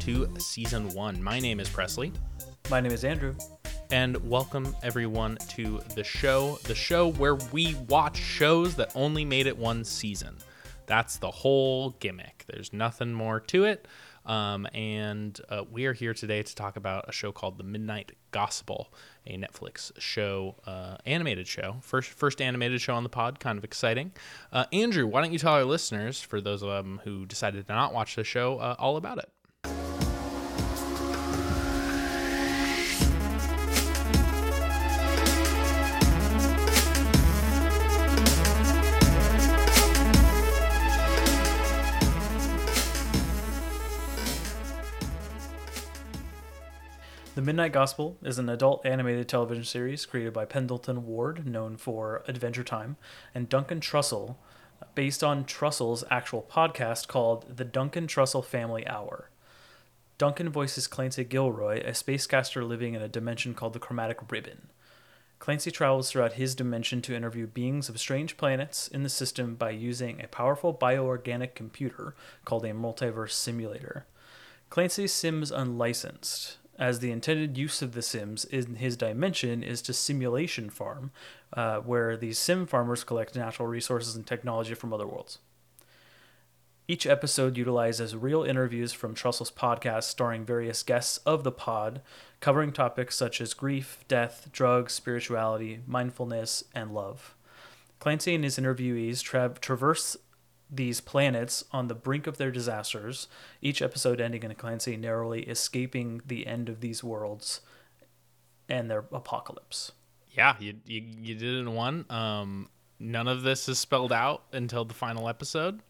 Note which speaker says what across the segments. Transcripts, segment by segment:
Speaker 1: Hello, everyone, and welcome to season one. My name is Presley,
Speaker 2: My name is Andrew.
Speaker 1: and welcome everyone to the show. The show where we watch shows that only made it one season. That's the whole gimmick. There's nothing more to it. Um, and uh, we are here today to talk about a show called The Midnight Gospel, a Netflix show, uh, animated show, first first animated show on the pod. Kind of exciting. Uh, Andrew, why don't you tell our listeners, for those of them who decided to not watch the show, uh, all about it?
Speaker 2: The Midnight Gospel is an adult animated television series created by Pendleton Ward, known for Adventure Time, and Duncan Trussell, based on Trussell's actual podcast called The Duncan Trussell Family Hour. Duncan voices Clancy Gilroy, a spacecaster living in a dimension called the Chromatic Ribbon. Clancy travels throughout his dimension to interview beings of strange planets in the system by using a powerful bioorganic computer called a multiverse simulator. Clancy's Sims unlicensed, as the intended use of the Sims in his dimension is to simulation farm, uh, where these Sim farmers collect natural resources and technology from other worlds. Each episode utilizes real interviews from Trussell's podcast starring various guests of the pod, covering topics such as grief, death, drugs, spirituality, mindfulness, and love. Clancy and his interviewees tra- traverse these planets on the brink of their disasters, each episode ending in a Clancy narrowly escaping the end of these worlds and their apocalypse.
Speaker 1: Yeah, you you, you did it in one. Um, none of this is spelled out until the final episode,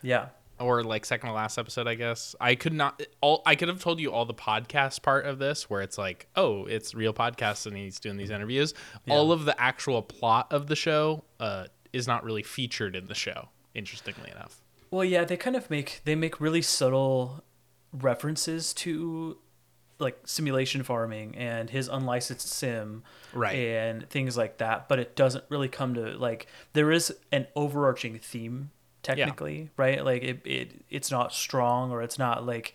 Speaker 2: Yeah.
Speaker 1: or like second to last episode, I guess. I could not all. I could have told you all the podcast part of this, where it's like, oh, it's real podcast, and he's doing these interviews. All of the actual plot of the show uh, is not really featured in the show. Interestingly enough.
Speaker 2: Well, yeah, they kind of make they make really subtle references to like simulation farming and his unlicensed sim
Speaker 1: Right.
Speaker 2: and things like that, but it doesn't really come to like there is an overarching theme technically, right? Like it, it it's not strong or it's not like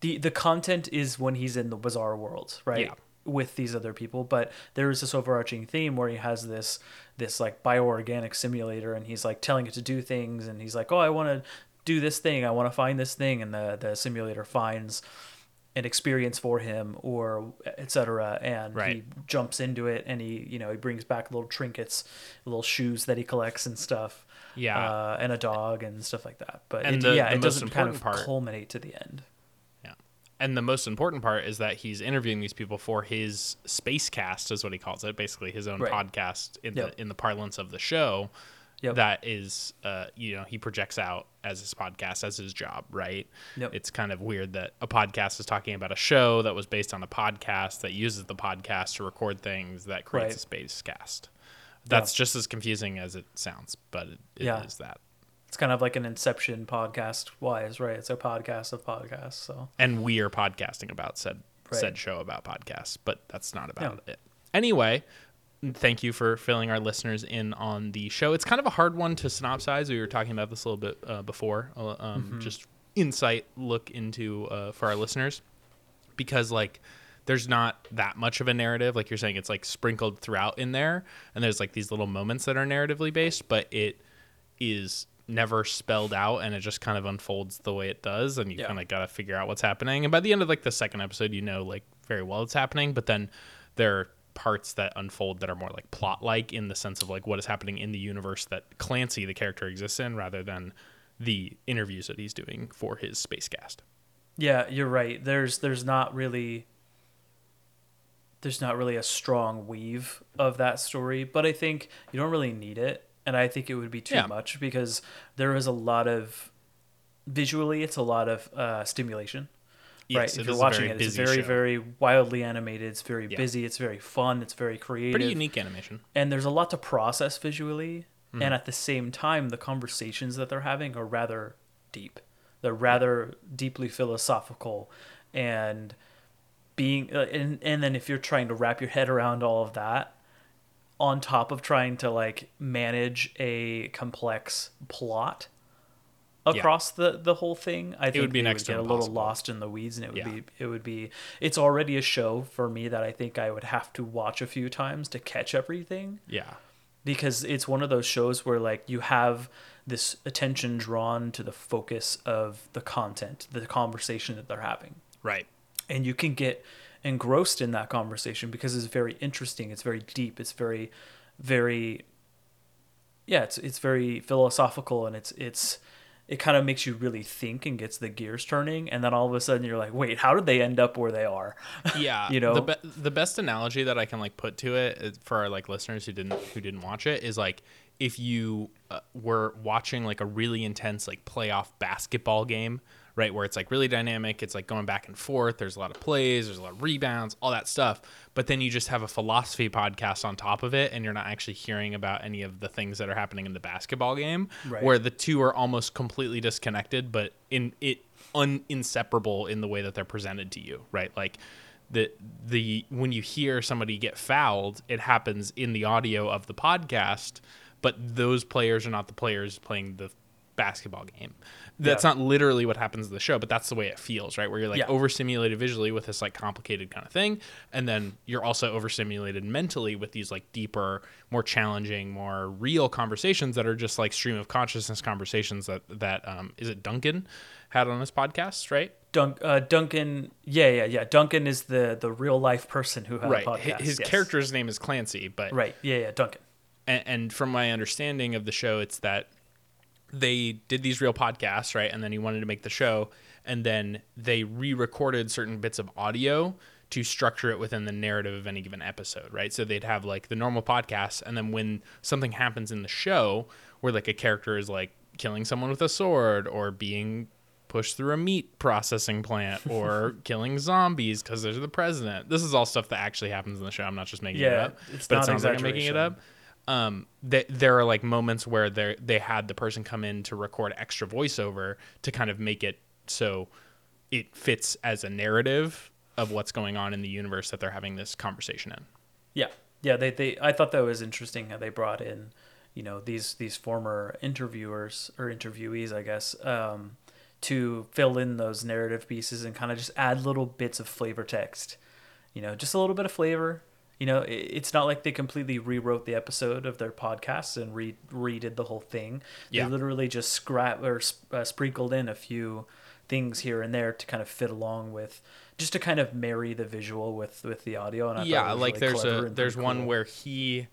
Speaker 2: the the content is when he's in the bizarre world, right?
Speaker 1: Yeah.
Speaker 2: With these other people, but there is this overarching theme where he has this this like bioorganic simulator and he's like telling it to do things and he's like, Oh, I wanna do this thing, I wanna find this thing and the, the simulator finds an experience for him or etc and
Speaker 1: Right.
Speaker 2: he jumps into it and he you know he brings back little trinkets little shoes that he collects and stuff
Speaker 1: Yeah.
Speaker 2: uh, and a dog and stuff like that but it,
Speaker 1: the-
Speaker 2: yeah
Speaker 1: the
Speaker 2: it doesn't kind of
Speaker 1: part-
Speaker 2: culminate to the end.
Speaker 1: And the most important part is that he's interviewing these people for his space cast is what he calls it, basically his own
Speaker 2: Right.
Speaker 1: podcast in
Speaker 2: Yep.
Speaker 1: the in the parlance of the show.
Speaker 2: Yep.
Speaker 1: That is uh you know, he projects out as his podcast as his job, right?
Speaker 2: Yep.
Speaker 1: It's kind of weird that a podcast is talking about a show that was based on a podcast that uses the podcast to record things that creates
Speaker 2: Right.
Speaker 1: a space cast. That's just as confusing as it sounds, but it, it is
Speaker 2: Yeah.
Speaker 1: that.
Speaker 2: It's kind of like an inception podcast wise right it's a podcast of podcasts so
Speaker 1: and we are podcasting about said
Speaker 2: Right.
Speaker 1: said show about podcasts, but that's not about it. Anyway, thank you for filling our listeners in on the show. It's kind of a hard one to synopsize. We were talking about this a little bit uh, before, uh, um, just insight look into uh, for our listeners because like there's not that much of a narrative like you're saying it's like sprinkled throughout in there and there's like these little moments that are narratively based but it is never spelled out and it just kind of unfolds the way it does and you
Speaker 2: Yeah.
Speaker 1: kind of got to figure out what's happening and by the end of like the second episode you know like very well it's happening but then there are parts that unfold that are more like plot like in the sense of like what is happening in the universe that Clancy the character exists in rather than the interviews that he's doing for his space cast.
Speaker 2: yeah you're right there's there's not really there's not really a strong weave of that story but i think you don't really need it and i think it would be too
Speaker 1: Yeah.
Speaker 2: much because there is a lot of visually it's a lot of uh, stimulation
Speaker 1: Yes,
Speaker 2: right if you're watching it it's very
Speaker 1: show.
Speaker 2: very wildly animated it's very
Speaker 1: Yeah.
Speaker 2: busy it's very fun it's very creative
Speaker 1: Pretty unique animation.
Speaker 2: and there's a lot to process visually
Speaker 1: Mm-hmm.
Speaker 2: and at the same time the conversations that they're having are rather deep they're rather deeply philosophical and being uh, and, and then if you're trying to wrap your head around all of that on top of trying to like manage a complex plot across the the whole thing. I think it
Speaker 1: would be next to
Speaker 2: get a little lost in the weeds, and it would
Speaker 1: Yeah.
Speaker 2: be it would be it's already a show for me that I think I would have to watch a few times to catch everything
Speaker 1: Yeah.
Speaker 2: because it's one of those shows where like you have this attention drawn to the focus of the content, the conversation that they're having
Speaker 1: Right.
Speaker 2: and you can get engrossed in that conversation because it's very interesting it's very deep it's very very yeah it's it's very philosophical and it's it's it kind of makes you really think and gets the gears turning and then all of a sudden you're like wait how did they end up where they are
Speaker 1: yeah
Speaker 2: You know?
Speaker 1: the, be- the best analogy that i can like put to it for our like listeners who didn't who didn't watch it is like if you uh, were watching like a really intense like playoff basketball game right where it's like really dynamic. It's like going back and forth. There's a lot of plays. There's a lot of rebounds all that stuff. But then you just have a philosophy podcast on top of it and you're not actually hearing about any of the things that are happening in the basketball game
Speaker 2: Right.
Speaker 1: where the two are almost completely disconnected but in it un, inseparable in the way that they're presented to you right? Like the the when you hear somebody get fouled it happens in the audio of the podcast but those players are not the players playing the basketball game. That's
Speaker 2: Yeah.
Speaker 1: not literally what happens in the show but that's the way it feels right? Where you're like
Speaker 2: Yeah.
Speaker 1: overstimulated visually with this like complicated kind of thing and then you're also overstimulated mentally with these like deeper more challenging more real conversations that are just like stream of consciousness conversations that that um is it duncan had on his podcast right?
Speaker 2: Uh, duncan yeah yeah yeah. Duncan is the the real life person who had
Speaker 1: right.
Speaker 2: a podcast
Speaker 1: his
Speaker 2: yes.
Speaker 1: character's name is clancy but
Speaker 2: right. Yeah yeah duncan.
Speaker 1: And, and from my understanding of the show, it's that they did these real podcasts, right? And then he wanted to make the show, and then they re-recorded certain bits of audio to structure it within the narrative of any given episode, right? So they'd have like the normal podcast, and then when something happens in the show, where like a character is like killing someone with a sword or being pushed through a meat processing plant or killing zombies because there's the president. This is all stuff that actually happens in the show. I'm not just making it
Speaker 2: Yeah,
Speaker 1: up.
Speaker 2: it's
Speaker 1: but it
Speaker 2: not
Speaker 1: sounds like I'm making it up um th- there are like moments where they they had the person come in to record extra voiceover to kind of make it so it fits as a narrative of what's going on in the universe that they're having this conversation in
Speaker 2: Yeah, yeah. They, they I thought that was interesting how they brought in, you know, these these former interviewers or interviewees, I guess, um, to fill in those narrative pieces and kind of just add little bits of flavor text. You know, just a little bit of flavor. You know, it's not like they completely rewrote the episode of their podcast and re redid the whole thing.
Speaker 1: Yeah.
Speaker 2: They literally just scrap or sp- uh, sprinkled in a few things here and there to kind of fit along with just to kind of marry the visual with with the audio and I
Speaker 1: yeah like
Speaker 2: really
Speaker 1: there's a there's one
Speaker 2: cool.
Speaker 1: where he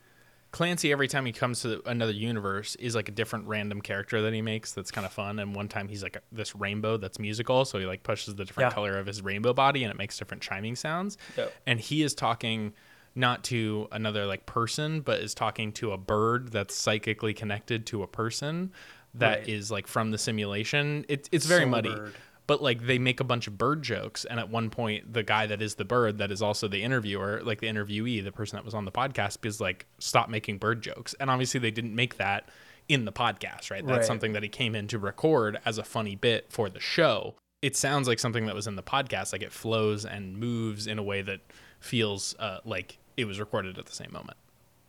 Speaker 1: clancy every time he comes to another universe is like a different random character that he makes that's kind of fun and one time he's like a, this rainbow that's musical so he like pushes the different
Speaker 2: Yeah.
Speaker 1: color of his rainbow body and it makes different chiming sounds
Speaker 2: Yep.
Speaker 1: and he is talking not to another like person but is talking to a bird that's psychically connected to a person that is
Speaker 2: Right.
Speaker 1: like from the simulation it, it's very
Speaker 2: Soul
Speaker 1: muddy
Speaker 2: bird.
Speaker 1: but like they make a bunch of bird jokes and at one point the guy that is the bird that is also the interviewer like the interviewee the person that was on the podcast is like stop making bird jokes and obviously they didn't make that in the podcast right that's
Speaker 2: Right.
Speaker 1: something that he came in to record as a funny bit for the show it sounds like something that was in the podcast like it flows and moves in a way that feels uh, like it was recorded at the same moment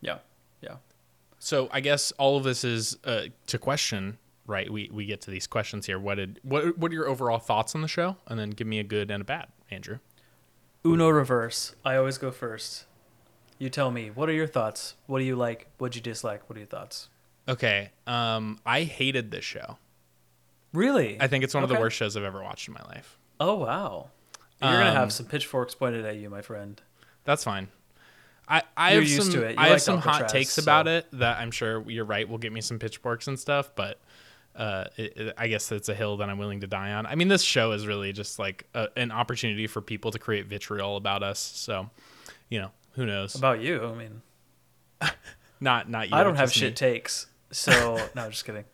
Speaker 2: Yeah, yeah.
Speaker 1: so I guess all of this is uh, to question, right? We we get to these questions here. What did what what are your overall thoughts on the show? And then give me a good and a bad, Andrew.
Speaker 2: Uno reverse. I always go first. You tell me. What are your thoughts? What do you like? What do you dislike? What are your thoughts?
Speaker 1: Okay, um, I hated this show.
Speaker 2: Really?
Speaker 1: I think it's one of the worst shows I've ever watched in my life.
Speaker 2: Oh wow. You're gonna
Speaker 1: Um,
Speaker 2: have some pitchforks pointed at you, my friend.
Speaker 1: That's fine. I, I
Speaker 2: You're
Speaker 1: have
Speaker 2: used
Speaker 1: some
Speaker 2: to it. You
Speaker 1: I have
Speaker 2: liked
Speaker 1: some hot takes about it that I'm sure you're right will get me some pitchforks and stuff, but uh, it, it- I guess it's a hill that I'm willing to die on. I mean, this show is really just like a, an opportunity for people to create vitriol about us. So, you know, who knows?
Speaker 2: About you, I mean,
Speaker 1: not not you.
Speaker 2: I don't have
Speaker 1: just me.
Speaker 2: shit takes. So no, just kidding.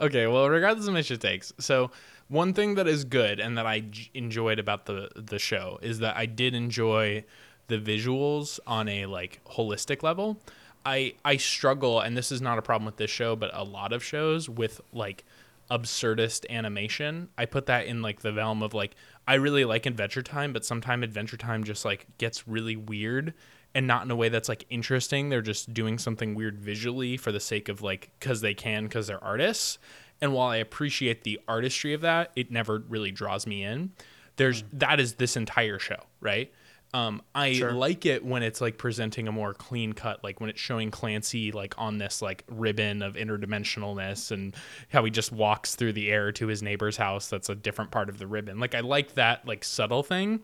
Speaker 1: Okay, well, regardless of my shit takes, so one thing that is good and that I j- enjoyed about the the show is that I did enjoy the visuals on a like holistic level. I I struggle, and this is not a problem with this show, but a lot of shows with like absurdist animation. I put that in like the realm of like I really like Adventure Time, but sometimes Adventure Time just like gets really weird and not in a way that's like interesting. They're just doing something weird visually for the sake of like cuz they can cuz they're artists. And while I appreciate the artistry of that, it never really draws me in. There's mm. that is this entire show, right? Um, I
Speaker 2: Sure.
Speaker 1: like it when it's like presenting a more clean cut, like when it's showing Clancy like on this like ribbon of interdimensionalness and how he just walks through the air to his neighbor's house. That's a different part of the ribbon. Like I like that like subtle thing.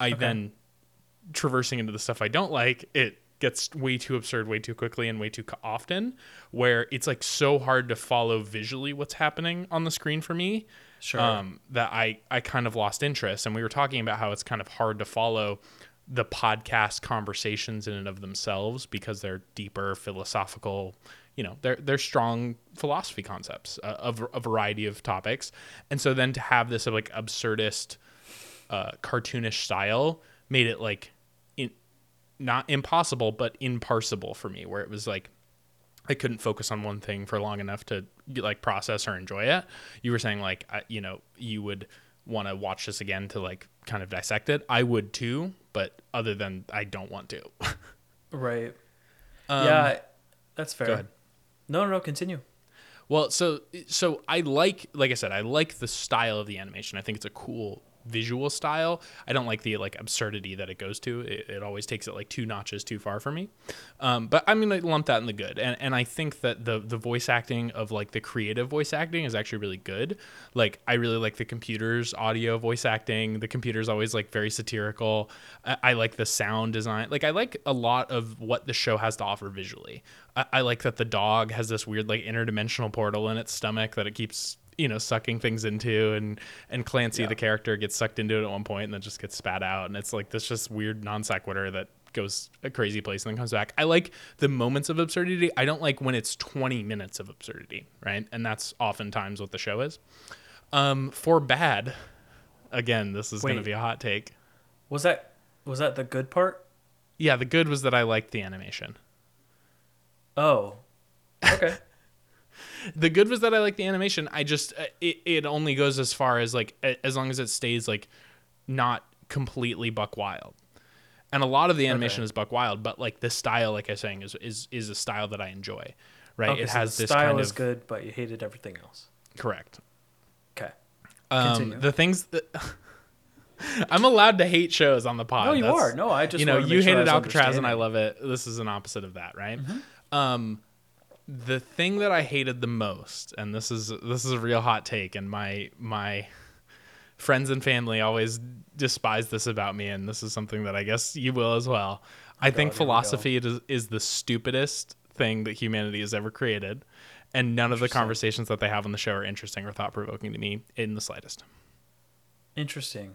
Speaker 1: I then traversing into the stuff I don't like, it gets way too absurd way too quickly and way too often where it's like so hard to follow visually what's happening on the screen for me
Speaker 2: Sure.
Speaker 1: um, that I, I kind of lost interest. And we were talking about how it's kind of hard to follow the podcast conversations in and of themselves because they're deeper philosophical, you know, they're, they're strong philosophy concepts uh, of a variety of topics. And so then to have this like absurdist, uh, cartoonish style made it like in, not impossible, but imparsible for me, where it was like I couldn't focus on one thing for long enough to like process or enjoy it. You were saying like I- you know you would want to watch this again to like kind of dissect it. I would too, but other than I don't want to.
Speaker 2: right.
Speaker 1: Um,
Speaker 2: yeah, that's fair.
Speaker 1: go ahead.
Speaker 2: No, no, no. Continue.
Speaker 1: Well, so so I like like I said, I like the style of the animation. I think it's a cool visual style. I don't like the like absurdity that it goes to. It, it always takes it like two notches too far for me. Um, but I'm gonna lump that in the good. And and I think that the the voice acting of like the creative voice acting is actually really good. Like I really like the computers audio voice acting. The computer's always like very satirical. I, I like the sound design. Like I like a lot of what the show has to offer visually. I, I like that the dog has this weird like interdimensional portal in its stomach that it keeps you know sucking things into and and Clancy
Speaker 2: Yeah.
Speaker 1: the character gets sucked into it at one point and then just gets spat out and it's like this just weird non sequitur that goes a crazy place and then comes back. I like the moments of absurdity. I don't like when it's 20 minutes of absurdity, right? And that's oftentimes what the show is. Um for bad, again, this is going to be a hot take.
Speaker 2: Was that was that the good part?
Speaker 1: Yeah, the good was that I liked the animation.
Speaker 2: Oh. Okay.
Speaker 1: the good was that I like the animation. I just uh, it, it only goes as far as like as long as it stays like not completely buck wild. And a lot of the animation
Speaker 2: Okay.
Speaker 1: is buck wild, but like the style, like I was saying, is is is a style that I enjoy. Right?
Speaker 2: Okay,
Speaker 1: it
Speaker 2: so
Speaker 1: has
Speaker 2: the
Speaker 1: this
Speaker 2: style
Speaker 1: kind
Speaker 2: is
Speaker 1: of
Speaker 2: good, but you hated everything else.
Speaker 1: correct.
Speaker 2: Okay.
Speaker 1: Um, the things that I'm allowed to hate shows on the pod.
Speaker 2: No, you
Speaker 1: That's-
Speaker 2: are. No, I just
Speaker 1: you know you
Speaker 2: sure
Speaker 1: hated Alcatraz and I love it. This is an opposite of that, right?
Speaker 2: Mm-hmm.
Speaker 1: Um, the thing that I hated the most, and this is this is a real hot take, and my my friends and family always despise this about me, and this is something that I guess you will as well. I think
Speaker 2: God, go.
Speaker 1: philosophy is, is the stupidest thing that humanity has ever created, and none of the conversations that they have on the show are interesting or thought provoking to me in the slightest.
Speaker 2: Interesting.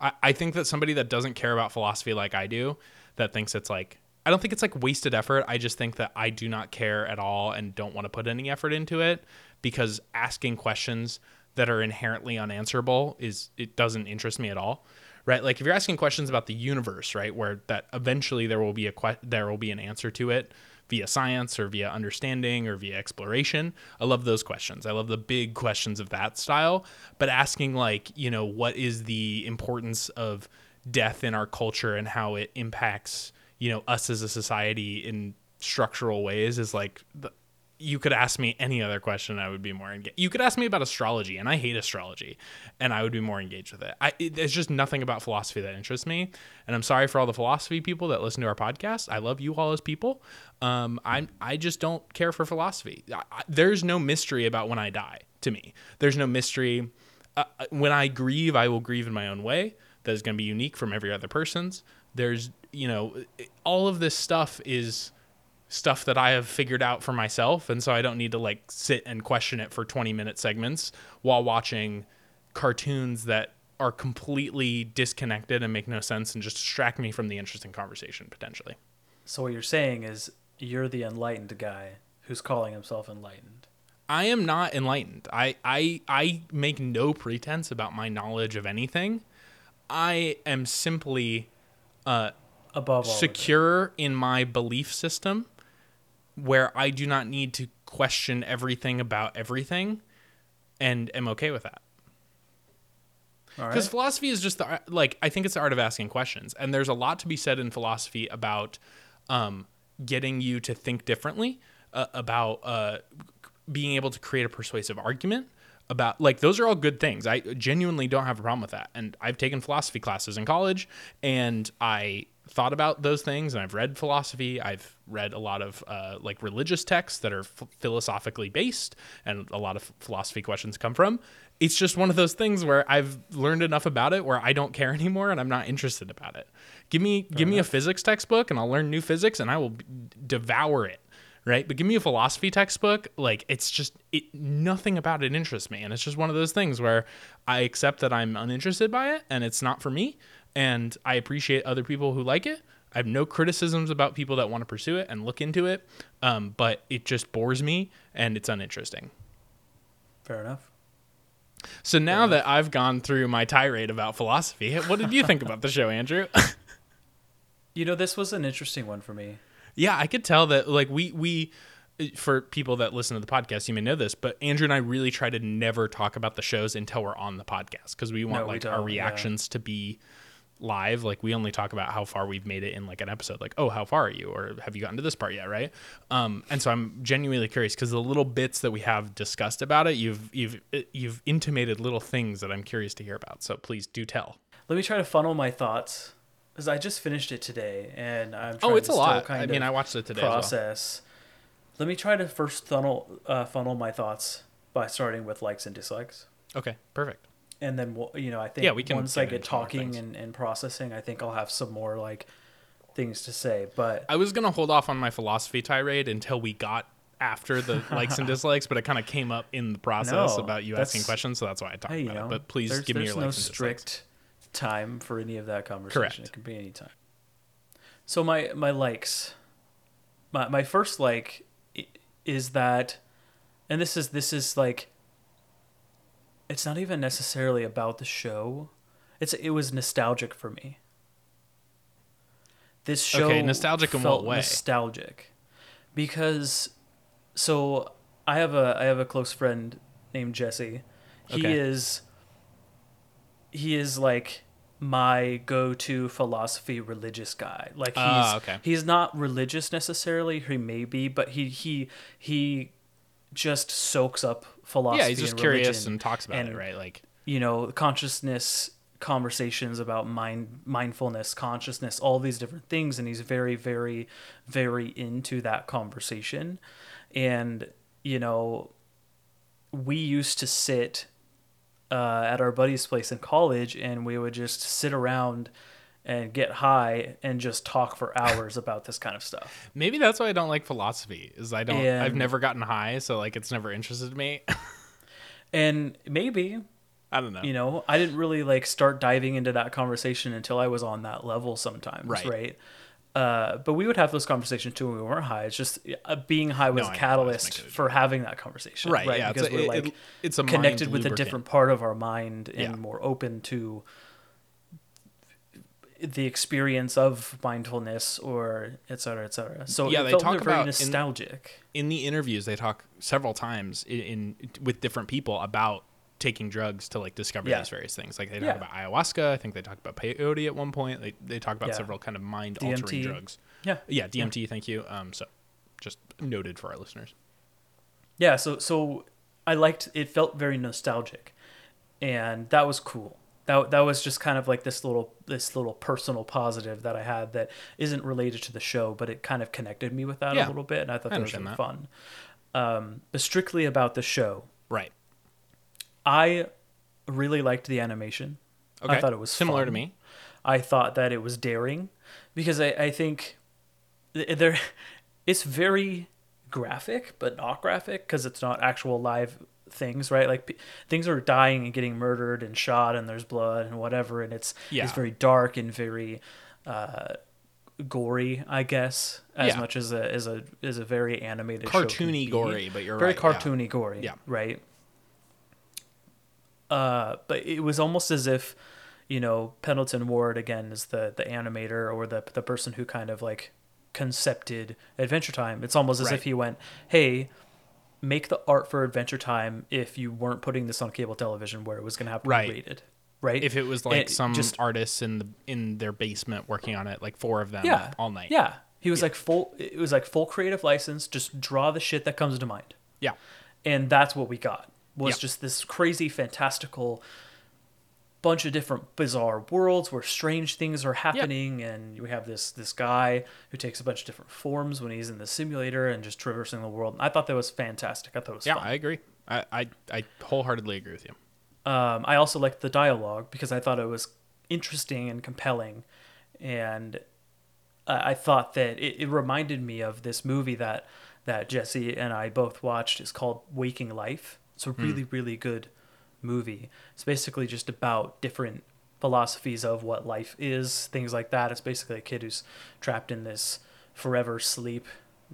Speaker 1: I, I think that somebody that doesn't care about philosophy like I do, that thinks it's like I don't think it's like wasted effort. I just think that I do not care at all and don't want to put any effort into it because asking questions that are inherently unanswerable is it doesn't interest me at all. Right? Like if you're asking questions about the universe, right, where that eventually there will be a que- there will be an answer to it via science or via understanding or via exploration. I love those questions. I love the big questions of that style, but asking like, you know, what is the importance of death in our culture and how it impacts, you know, us as a society in structural ways is like the, you could ask me any other question I would be more engaged. You could ask me about astrology and I hate astrology and I would be more engaged with it. I it, there's just nothing about philosophy that interests me and I'm sorry for all the philosophy people that listen to our podcast. I love you all as people. Um I I just don't care for philosophy. I, I, there's no mystery about when I die to me. There's no mystery uh, when I grieve, I will grieve in my own way. That is going to be unique from every other person's. There's, you know, all of this stuff is stuff that I have figured out for myself, and so I don't need to like sit and question it for 20 minute segments while watching cartoons that are completely disconnected and make no sense and just distract me from the interesting conversation potentially.
Speaker 2: So what you're saying is you're the enlightened guy who's calling himself enlightened.
Speaker 1: I am not enlightened. I, I I make no pretense about my knowledge of anything. I am simply uh,
Speaker 2: Above all,
Speaker 1: secure in my belief system where I do not need to question everything about everything and am okay with that. Because
Speaker 2: right.
Speaker 1: philosophy is just the like I think it's the art of asking questions, and there's a lot to be said in philosophy about um, getting you to think differently, uh, about uh, being able to create a persuasive argument about like those are all good things. I genuinely don't have a problem with that. And I've taken philosophy classes in college and I thought about those things and I've read philosophy. I've read a lot of uh, like religious texts that are f- philosophically based and a lot of philosophy questions come from. It's just one of those things where I've learned enough about it where I don't care anymore and I'm not interested about it. Give me give me a physics textbook and I'll learn new physics and I will devour it right? But give me a philosophy textbook, like it's just it nothing about it interests me, and it's just one of those things where I accept that I'm uninterested by it and it's not for me, and I appreciate other people who like it. I have no criticisms about people that want to pursue it and look into it, um, but it just bores me and it's uninteresting.
Speaker 2: Fair enough.
Speaker 1: So now that I've gone through my tirade about philosophy, what did you think about the show, Andrew?
Speaker 2: You know, this was an interesting one for me.
Speaker 1: Yeah, I could tell that like we we for people that listen to the podcast, you may know this, but Andrew and I really try to never talk about the shows until we're on the podcast because we want
Speaker 2: No, we
Speaker 1: like our
Speaker 2: don't, yeah.
Speaker 1: reactions to be live. Like we only talk about how far we've made it in like an episode. Like, oh, how far are you, or have you gotten to this part yet, right? Um, and so I'm genuinely curious because the little bits that we have discussed about it, you've you've you've intimated little things that I'm curious to hear about. So please do tell.
Speaker 2: Let me try to funnel my thoughts because I just finished it today, and I'm
Speaker 1: Oh, it's
Speaker 2: to
Speaker 1: a lot.
Speaker 2: Kind
Speaker 1: I mean, I watched it today. As well.
Speaker 2: process. Let me try to first funnel uh, funnel my thoughts by starting with likes and dislikes,
Speaker 1: Okay, perfect.
Speaker 2: And then we'll- you know I think
Speaker 1: Yeah, we can
Speaker 2: once I get talking and, and processing, I think I'll have some more like things to say. But
Speaker 1: I was gonna hold off on my philosophy tirade until we got after the likes and dislikes, but it kind of came up in the process
Speaker 2: No,
Speaker 1: about you asking questions, so that's why I talked
Speaker 2: hey,
Speaker 1: about
Speaker 2: know,
Speaker 1: it. But please give me your
Speaker 2: no
Speaker 1: likes and dislikes.
Speaker 2: strict time for any of that conversation.
Speaker 1: Correct.
Speaker 2: It can be any time. So my my likes, my my first like is that, and this is this is like. It's not even necessarily about the show. It's it was nostalgic for me. This show
Speaker 1: Okay, nostalgic in what way?
Speaker 2: Nostalgic, because so I have a I have a close friend named Jesse. He
Speaker 1: Okay.
Speaker 2: is he is like my go-to philosophy religious guy. Like he's
Speaker 1: Ah, okay.
Speaker 2: he's not religious necessarily, he may be, but he he he just soaks up philosophy
Speaker 1: Yeah, he's just
Speaker 2: and
Speaker 1: curious and talks about
Speaker 2: and,
Speaker 1: it, right? Like,
Speaker 2: you know, consciousness conversations about mind mindfulness, consciousness, all these different things and he's very very very into that conversation. And you know, we used to sit uh, at our buddy's place in college and we would just sit around and get high and just talk for hours about this kind of stuff.
Speaker 1: maybe that's why I don't like philosophy. Is I don't, I've never gotten high, so like it's never interested me.
Speaker 2: And maybe,
Speaker 1: I don't know.
Speaker 2: you know, I didn't really like start diving into that conversation until I was on that level sometimes,
Speaker 1: Right.
Speaker 2: right? Uh, but we would have those conversations too when we weren't high. It's just uh, being high was
Speaker 1: No,
Speaker 2: a catalyst
Speaker 1: was
Speaker 2: for having that conversation,
Speaker 1: right,
Speaker 2: right?
Speaker 1: Yeah,
Speaker 2: because
Speaker 1: it's
Speaker 2: we're
Speaker 1: it-
Speaker 2: like
Speaker 1: it- it's a
Speaker 2: connected with a different part of our mind and
Speaker 1: Yeah.
Speaker 2: more open to the experience of mindfulness or et cetera, et cetera. So
Speaker 1: Yeah, they talk
Speaker 2: very
Speaker 1: about
Speaker 2: nostalgic.
Speaker 1: in the interviews they talk several times in, in with different people about taking drugs to like discover
Speaker 2: Yeah.
Speaker 1: these various things like they talk
Speaker 2: Yeah.
Speaker 1: about ayahuasca i think they talk about peyote at one point they, they talk about
Speaker 2: Yeah.
Speaker 1: several kind of mind altering drugs
Speaker 2: Yeah.
Speaker 1: yeah dmt thank you um so just noted for our listeners
Speaker 2: Yeah, so so I liked it felt very nostalgic. And that was cool. That that was just kind of like this little this little personal positive that I had that isn't related to the show, but it kind of connected me with that
Speaker 1: Yeah.
Speaker 2: a little bit and I thought that was really
Speaker 1: that.
Speaker 2: fun. Um, but strictly about the show,
Speaker 1: right
Speaker 2: I really liked the animation.
Speaker 1: okay
Speaker 2: I thought it was
Speaker 1: similar to me
Speaker 2: I thought that it was daring because I, I think there it's very graphic but not graphic because it's not actual live things right like p- things are dying and getting murdered and shot and there's blood and whatever and it's
Speaker 1: Yeah.
Speaker 2: it's very dark and very uh gory i guess as
Speaker 1: Yeah.
Speaker 2: much as a as a as a very animated
Speaker 1: cartoony gory but you're
Speaker 2: very
Speaker 1: right yeah.
Speaker 2: cartoony gory
Speaker 1: Yeah.
Speaker 2: right uh but it was almost as if you know pendleton ward again is the the animator or the the person who kind of like concepted adventure time it's almost as
Speaker 1: Right.
Speaker 2: if he went hey make the art for adventure time if you weren't putting this on cable television where it was going to have to
Speaker 1: Right.
Speaker 2: be rated right?
Speaker 1: If it was like some
Speaker 2: just
Speaker 1: artists in the in their basement working on it like four of them
Speaker 2: yeah.
Speaker 1: all night.
Speaker 2: Yeah. He was like full it was like full creative license just draw the shit that comes to mind.
Speaker 1: Yeah.
Speaker 2: And that's what we got was
Speaker 1: Yep.
Speaker 2: just this crazy fantastical bunch of different bizarre worlds where strange things are happening and we have this this guy who takes a bunch of different forms when he's in the simulator and just traversing the world i thought that was fantastic i thought it was
Speaker 1: Yeah,
Speaker 2: fun
Speaker 1: I agree. I, I I wholeheartedly agree with you.
Speaker 2: um, I also liked the dialogue because I thought it was interesting and compelling, and I, I thought that it, it reminded me of this movie that that Jesse and I both watched. It's called Waking Life. It's a really really good movie. It's basically just about different philosophies of what life is, things like that. It's basically a kid who's trapped in this forever sleep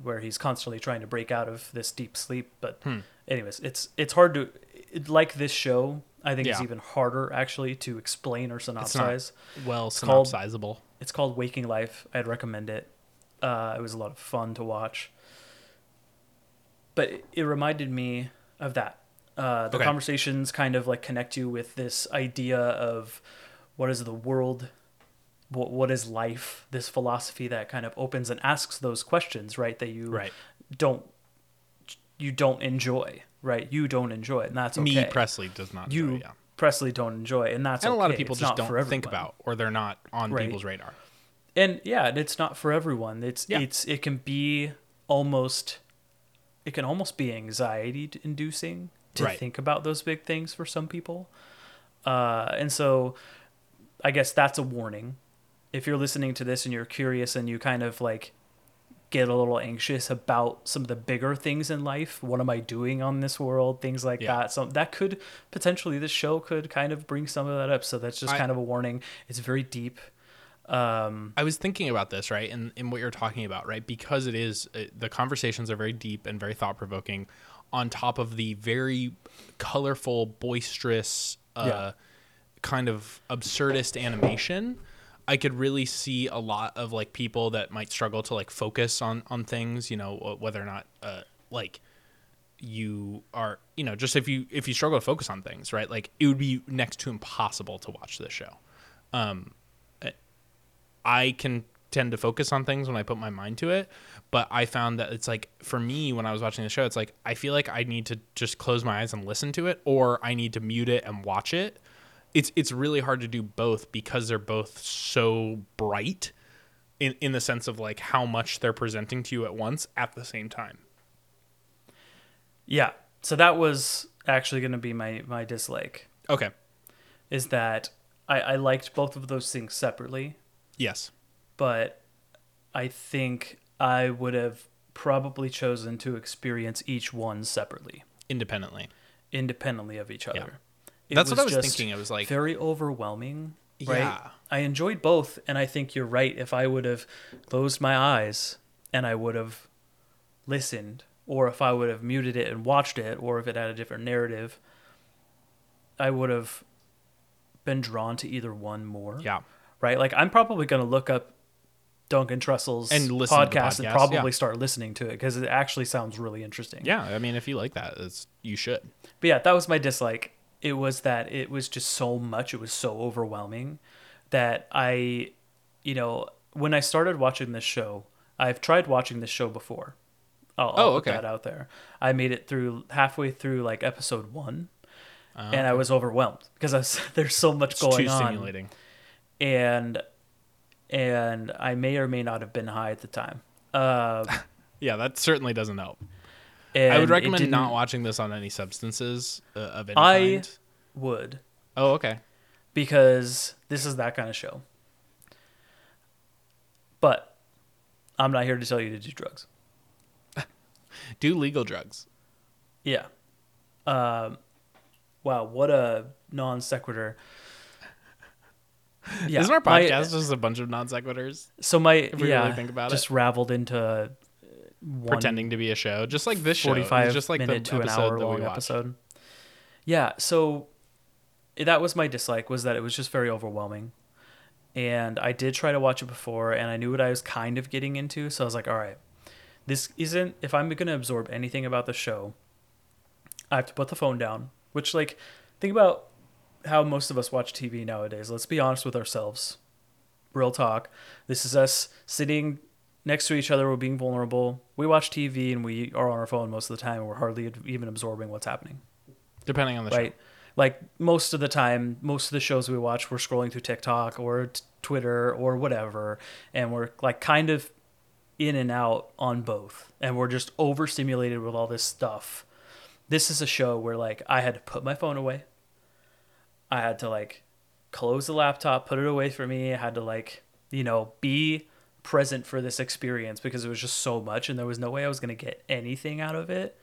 Speaker 2: where he's constantly trying to break out of this deep sleep. But anyways, it's it's hard to it, like this show. I think it's even harder actually to explain or
Speaker 1: It's
Speaker 2: synopsize.
Speaker 1: well
Speaker 2: called-
Speaker 1: synopsizable.
Speaker 2: It's called Waking Life. I'd recommend it. Uh, it was a lot of fun to watch. But it, it reminded me of that. Uh, the
Speaker 1: Okay.
Speaker 2: conversations kind of like connect you with this idea of what is the world, what what is life, this philosophy that kind of opens and asks those questions, right? That you
Speaker 1: Right.
Speaker 2: don't you don't enjoy, right? You don't enjoy it, and that's okay.
Speaker 1: Me Presley does not.
Speaker 2: you
Speaker 1: enjoy, yeah.
Speaker 2: Presley don't enjoy it, and that's
Speaker 1: and a lot of people
Speaker 2: It's
Speaker 1: just don't think about or they're not on
Speaker 2: Right.
Speaker 1: people's radar.
Speaker 2: and yeah and it's not for everyone it's
Speaker 1: Yeah.
Speaker 2: it's it can be almost it can almost be anxiety inducing to
Speaker 1: Right.
Speaker 2: think about those big things for some people. Uh and so i guess that's a warning. If you're listening to this and you're curious and you kind of like get a little anxious about some of the bigger things in life what am i doing on this world things like
Speaker 1: Yeah.
Speaker 2: that so that could potentially this show could kind of bring some of that up. So that's just
Speaker 1: I-
Speaker 2: kind of a warning. It's very deep. Um
Speaker 1: I was thinking about this, right, and in what you're talking about, right, because it is uh, the conversations are very deep and very thought provoking, on top of the very colorful, boisterous, uh,
Speaker 2: Yeah.
Speaker 1: kind of absurdist animation. I could really see a lot of like people that might struggle to like focus on on things, you know, whether or not uh, like you are, you know, just if you if you struggle to focus on things, right, like it would be next to impossible to watch this show. Um, I can tend to focus on things when I put my mind to it, but I found that it's like for me when I was watching the show, it's like I feel like I need to just close my eyes and listen to it, or I need to mute it and watch it. It's it's really hard to do both because they're both so bright in in the sense of like how much they're presenting to you at once at the same time.
Speaker 2: Yeah. So that was actually going to be my my dislike
Speaker 1: Okay.
Speaker 2: is that I, I liked both of those things separately,
Speaker 1: Yes.
Speaker 2: But I think I would have probably chosen to experience each one separately,
Speaker 1: Independently.
Speaker 2: independently of each other. It
Speaker 1: That's what I was thinking. It was like
Speaker 2: very overwhelming. Right?
Speaker 1: Yeah.
Speaker 2: I enjoyed both, and I think you're right. If I would have closed my eyes and I would have listened, or if I would have muted it and watched it, or if it had a different narrative, I would have been drawn to either one more.
Speaker 1: yeah.
Speaker 2: Right? Like I'm probably going to look up Duncan Trussell's
Speaker 1: And
Speaker 2: podcast and probably
Speaker 1: yeah.
Speaker 2: start listening to it because it actually sounds really interesting.
Speaker 1: Yeah. I mean, if you like that, it's, you should.
Speaker 2: But yeah, that was my dislike. It was that it was just so much. It was so overwhelming that I, you know, when I started watching this show, I've tried watching this show before. I'll, I'll
Speaker 1: Oh,
Speaker 2: put
Speaker 1: okay.
Speaker 2: that out there. I made it through halfway through like episode one,
Speaker 1: Uh,
Speaker 2: and I was overwhelmed because I was, there's so much
Speaker 1: it's
Speaker 2: going
Speaker 1: too
Speaker 2: on,
Speaker 1: stimulating.
Speaker 2: and and I may or may not have been high at the time. Uh,
Speaker 1: Yeah, that certainly doesn't help. I would recommend not watching this on any substances uh, of any
Speaker 2: I-
Speaker 1: kind.
Speaker 2: Would
Speaker 1: Oh, okay.
Speaker 2: because this is that kind of show. But I'm not here to tell you to do drugs.
Speaker 1: Do legal drugs.
Speaker 2: Yeah. Um, wow, what a non sequitur. Yeah,
Speaker 1: Isn't our
Speaker 2: my-
Speaker 1: podcast just a bunch of non sequiturs
Speaker 2: so my
Speaker 1: if we
Speaker 2: yeah,
Speaker 1: really think about
Speaker 2: just raveled into one
Speaker 1: pretending to be a show, just like this show?
Speaker 2: 45
Speaker 1: just like
Speaker 2: minute
Speaker 1: the
Speaker 2: to an
Speaker 1: episode
Speaker 2: hour long episode. Yeah, so that was my dislike was that it was just very overwhelming. And I did try to watch it before and I knew what I was kind of getting into, so I was like, all right. This isn't if I'm going to absorb anything about the show, I have to put the phone down, which like think about how most of us watch TV nowadays. Let's be honest with ourselves. Real talk. This is us sitting next to each other, we're being vulnerable. We watch TV and we are on our phone most of the time, and we're hardly even absorbing what's happening.
Speaker 1: Depending on the
Speaker 2: right?
Speaker 1: show.
Speaker 2: Like most of the time, most of the shows we watch, we're scrolling through TikTok or t- Twitter or whatever, and we're like kind of in and out on both, and we're just overstimulated with all this stuff. This is a show where like I had to put my phone away. I had to like close the laptop, put it away for me. I had to like, you know, be present for this experience because it was just so much and there was no way I was going to get anything out of it.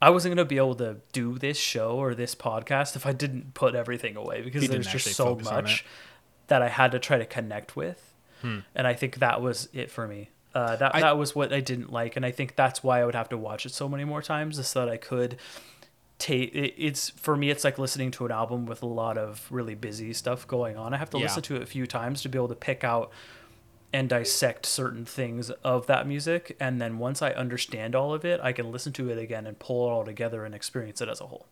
Speaker 2: I wasn't going to be able to do this show or this podcast if I didn't put everything away because there's just so much that I had to try to connect with.
Speaker 1: Hmm.
Speaker 2: And I think that was it for me. Uh, that
Speaker 1: I-
Speaker 2: that was what I didn't like, and I think that's why I would have to watch it so many more times, just so that I could take. It, it's for me, it's like listening to an album with a lot of really busy stuff going on. I have to
Speaker 1: Yeah.
Speaker 2: listen to it a few times to be able to pick out and dissect certain things of that music, and then once I understand all of it, I can listen to it again and pull it all together and experience it as a whole.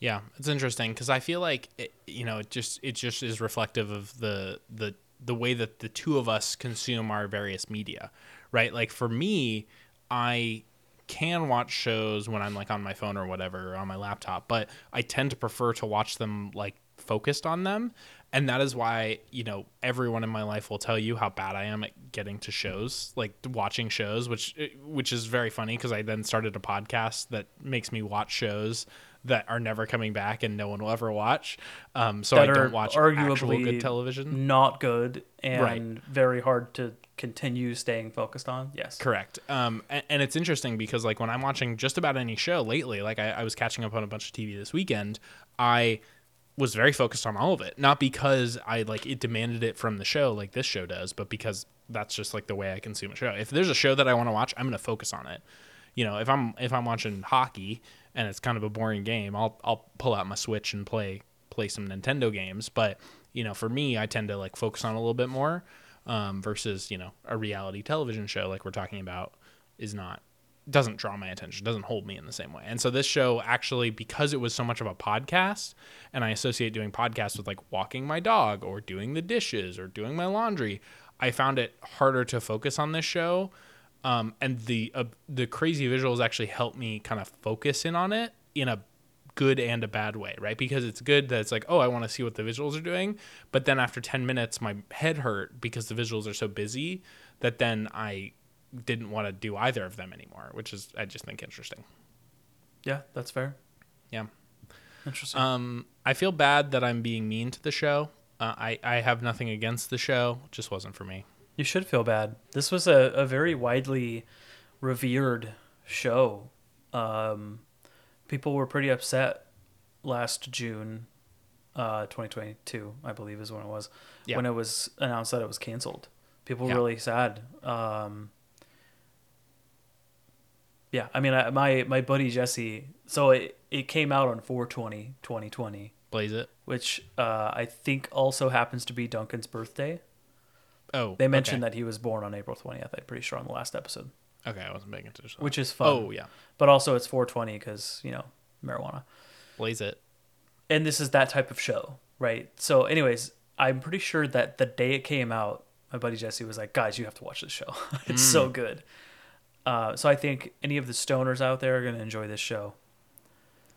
Speaker 1: Yeah, it's interesting because I feel like it, you know it just it just is reflective of the the the way that the two of us consume our various media, right? Like for me, I can watch shows when I'm like on my phone or whatever or on my laptop, but I tend to prefer to watch them like focused on them. And that is why, you know, everyone in my life will tell you how bad I am at getting to shows, like watching shows, which eh, which is very funny because I then started a podcast that makes me watch shows that are never coming back and no one will ever watch. Um, so
Speaker 2: that
Speaker 1: I don't watch
Speaker 2: arguably
Speaker 1: good television.
Speaker 2: not good and
Speaker 1: Right.
Speaker 2: very hard to continue staying focused on. Yes.
Speaker 1: Correct. Um, and, and it's interesting because like when I'm watching just about any show lately, like I, I was catching up on a bunch of TV this weekend, I was very focused on all of it. Not because I like it demanded it from the show like this show does, but because that's just like the way I consume a show. If there's a show that I want to watch, I'm gonna focus on it. You know, if I'm if I'm watching hockey and it's kind of a boring game, I'll I'll pull out my Switch and play play some Nintendo games. But you know, for me, I tend to like focus on a little bit more um, versus you know a reality television show like we're talking about is not doesn't draw my attention doesn't hold me in the same way and so this show actually because it was so much of a podcast and i associate doing podcasts with like walking my dog or doing the dishes or doing my laundry i found it harder to focus on this show um, and the uh, the crazy visuals actually help me kind of focus in on it in a good and a bad way, right? Because it's good that it's like, oh, I want to see what the visuals are doing, but then after 10 minutes my head hurt because the visuals are so busy that then I didn't want to do either of them anymore, which is I just think interesting.
Speaker 2: Yeah, that's fair.
Speaker 1: Yeah.
Speaker 2: Interesting.
Speaker 1: Um, I feel bad that I'm being mean to the show. Uh, I I have nothing against the show, it just wasn't for me.
Speaker 2: You should feel bad. This was a, a very widely revered show. Um, people were pretty upset last June, uh, 2022, I believe is when it was,
Speaker 1: Yeah.
Speaker 2: when it was announced that it was canceled. People were
Speaker 1: Yeah.
Speaker 2: really sad. Um, yeah, I mean, I, my my buddy Jesse. So it it came out on 420 2020,
Speaker 1: Blaze it.
Speaker 2: which uh, I think also happens to be Duncan's birthday.
Speaker 1: Oh,
Speaker 2: They mentioned
Speaker 1: okay.
Speaker 2: that he was born on April 20th. I'm pretty sure on the last episode,
Speaker 1: Okay, I wasn't paying attention.
Speaker 2: which is fun.
Speaker 1: oh yeah,
Speaker 2: But also it's 420 because you know marijuana,
Speaker 1: blaze it.
Speaker 2: and this is that type of show, right? So, anyways, I'm pretty sure that the day it came out, my buddy Jesse was like, "Guys, you have to watch this show. it's so good." Uh, so I think any of the stoners out there are gonna enjoy this show.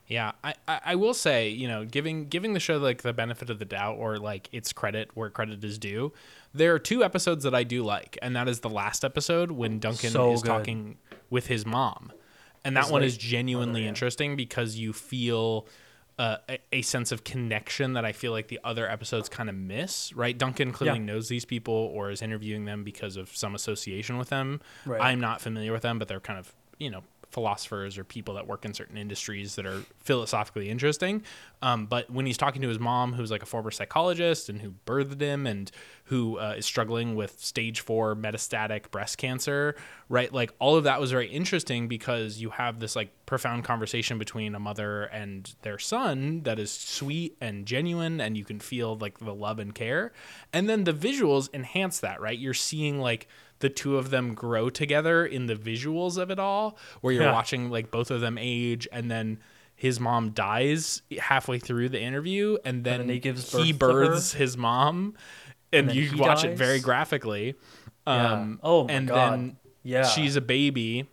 Speaker 1: Yeah, I, I, I will say, you know, giving giving the show like the benefit of the doubt or like its credit where credit is due, there are two episodes that I do like, and that is the last episode when Duncan
Speaker 2: So
Speaker 1: is
Speaker 2: good.
Speaker 1: talking with his mom, and that
Speaker 2: His
Speaker 1: one
Speaker 2: late
Speaker 1: is genuinely
Speaker 2: mother, yeah.
Speaker 1: interesting because you feel. Uh, a, a sense of connection that I feel like the other episodes kind of miss, right? Duncan clearly
Speaker 2: Yeah.
Speaker 1: knows these people or is interviewing them because of some association with them.
Speaker 2: Right.
Speaker 1: I'm not familiar with them, but they're kind of, you know, philosophers or people that work in certain industries that are philosophically interesting. Um, but when he's talking to his mom, who's like a former psychologist and who birthed him and who uh, is struggling with stage four metastatic breast cancer, right? Like all of that was very interesting because you have this like profound conversation between a mother and their son that is sweet and genuine and you can feel like the love and care. And then the visuals enhance that, right? You're seeing like the two of them grow together in the visuals of it all, where you're
Speaker 2: Yeah.
Speaker 1: watching like both of them age and then his mom dies halfway through the interview and then
Speaker 2: then he gives
Speaker 1: he births his mom and,
Speaker 2: then
Speaker 1: you watch it very graphically.
Speaker 2: Yeah.
Speaker 1: Um,
Speaker 2: Oh my
Speaker 1: and
Speaker 2: God.
Speaker 1: then
Speaker 2: Yeah.
Speaker 1: she's a baby.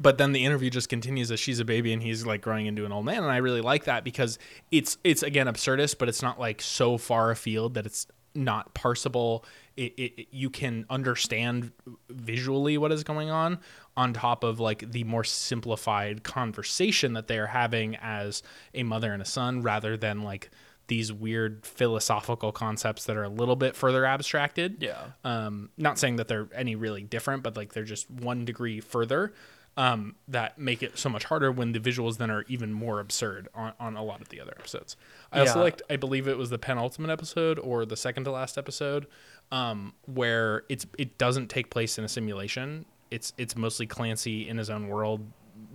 Speaker 1: But then the interview just continues as she's a baby and he's like growing into an old man, and I really like that because it's it's again absurdist, but it's not like so far afield that it's not parsable. It, it, it- you can understand visually what is going on on top of like the more simplified conversation that they are having as a mother and a son rather than like these weird philosophical concepts that are a little bit further abstracted
Speaker 2: Yeah.
Speaker 1: um, not saying that they're any really different, but like they're just one degree further um, that make it so much harder when the visuals then are even more absurd on, on a lot of the other episodes. I also liked, I believe it was the penultimate episode or the second to last episode, um, where it's it doesn't take place in a simulation. It's it's mostly Clancy in his own world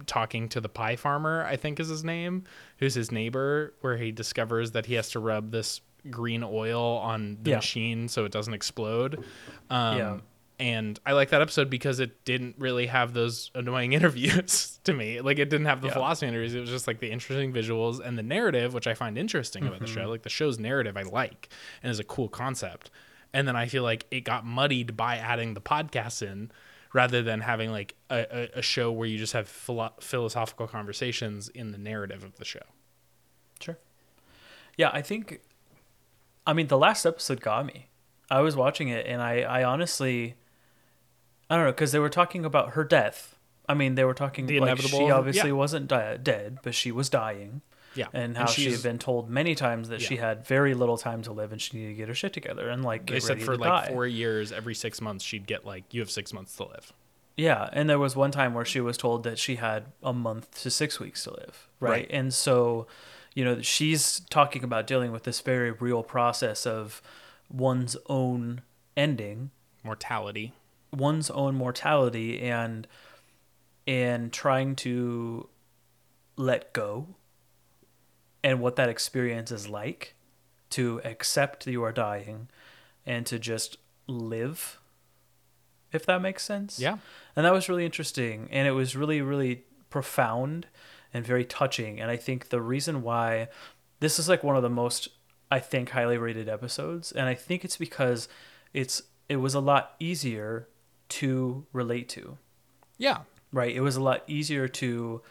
Speaker 1: talking to the pie farmer, I think is his name, who's his neighbor, where he discovers that he has to rub this green oil on the
Speaker 2: Yeah.
Speaker 1: machine so it doesn't explode. Um,
Speaker 2: Yeah.
Speaker 1: And I like that episode because it didn't really have those annoying interviews to me. Like it didn't have the
Speaker 2: Yeah.
Speaker 1: philosophy interviews. It was just like the interesting visuals and the narrative, which I find interesting about the
Speaker 2: Mm-hmm.
Speaker 1: show. Like the show's narrative, I like and is a cool concept. And then I feel like it got muddied by adding the podcast in rather than having like a, a, show where you just have philo- philosophical conversations in the narrative of the show.
Speaker 2: Sure. Yeah, I think. I mean, the last episode got me. I was watching it, and I, I honestly, I don't know, because they were talking about her death. I mean, they were talking
Speaker 1: The
Speaker 2: like
Speaker 1: inevitable-
Speaker 2: she obviously
Speaker 1: yeah.
Speaker 2: wasn't di- dead, but she was dying,
Speaker 1: Yeah.
Speaker 2: and how she had been told many times that she had very little time to live, and she needed to get her shit together and like get
Speaker 1: They said for like
Speaker 2: die.
Speaker 1: four years, every six months, she'd get like, you have six months to live.
Speaker 2: Yeah, and there was one time where she was told that she had a month to six weeks to live, right?
Speaker 1: Right.
Speaker 2: And so, you know, she's talking about dealing with this very real process of one's own ending,
Speaker 1: Mortality.
Speaker 2: one's own mortality, and and trying to let go, and what that experience is like, to accept that you are dying, and to just live. If that makes sense.
Speaker 1: Yeah.
Speaker 2: And that was really interesting. And it was really, really profound and very touching. And I think the reason why this is like one of the most, I think, highly rated episodes. And I think it's because it's it was a lot easier to relate to.
Speaker 1: Yeah.
Speaker 2: Right? It was a lot easier to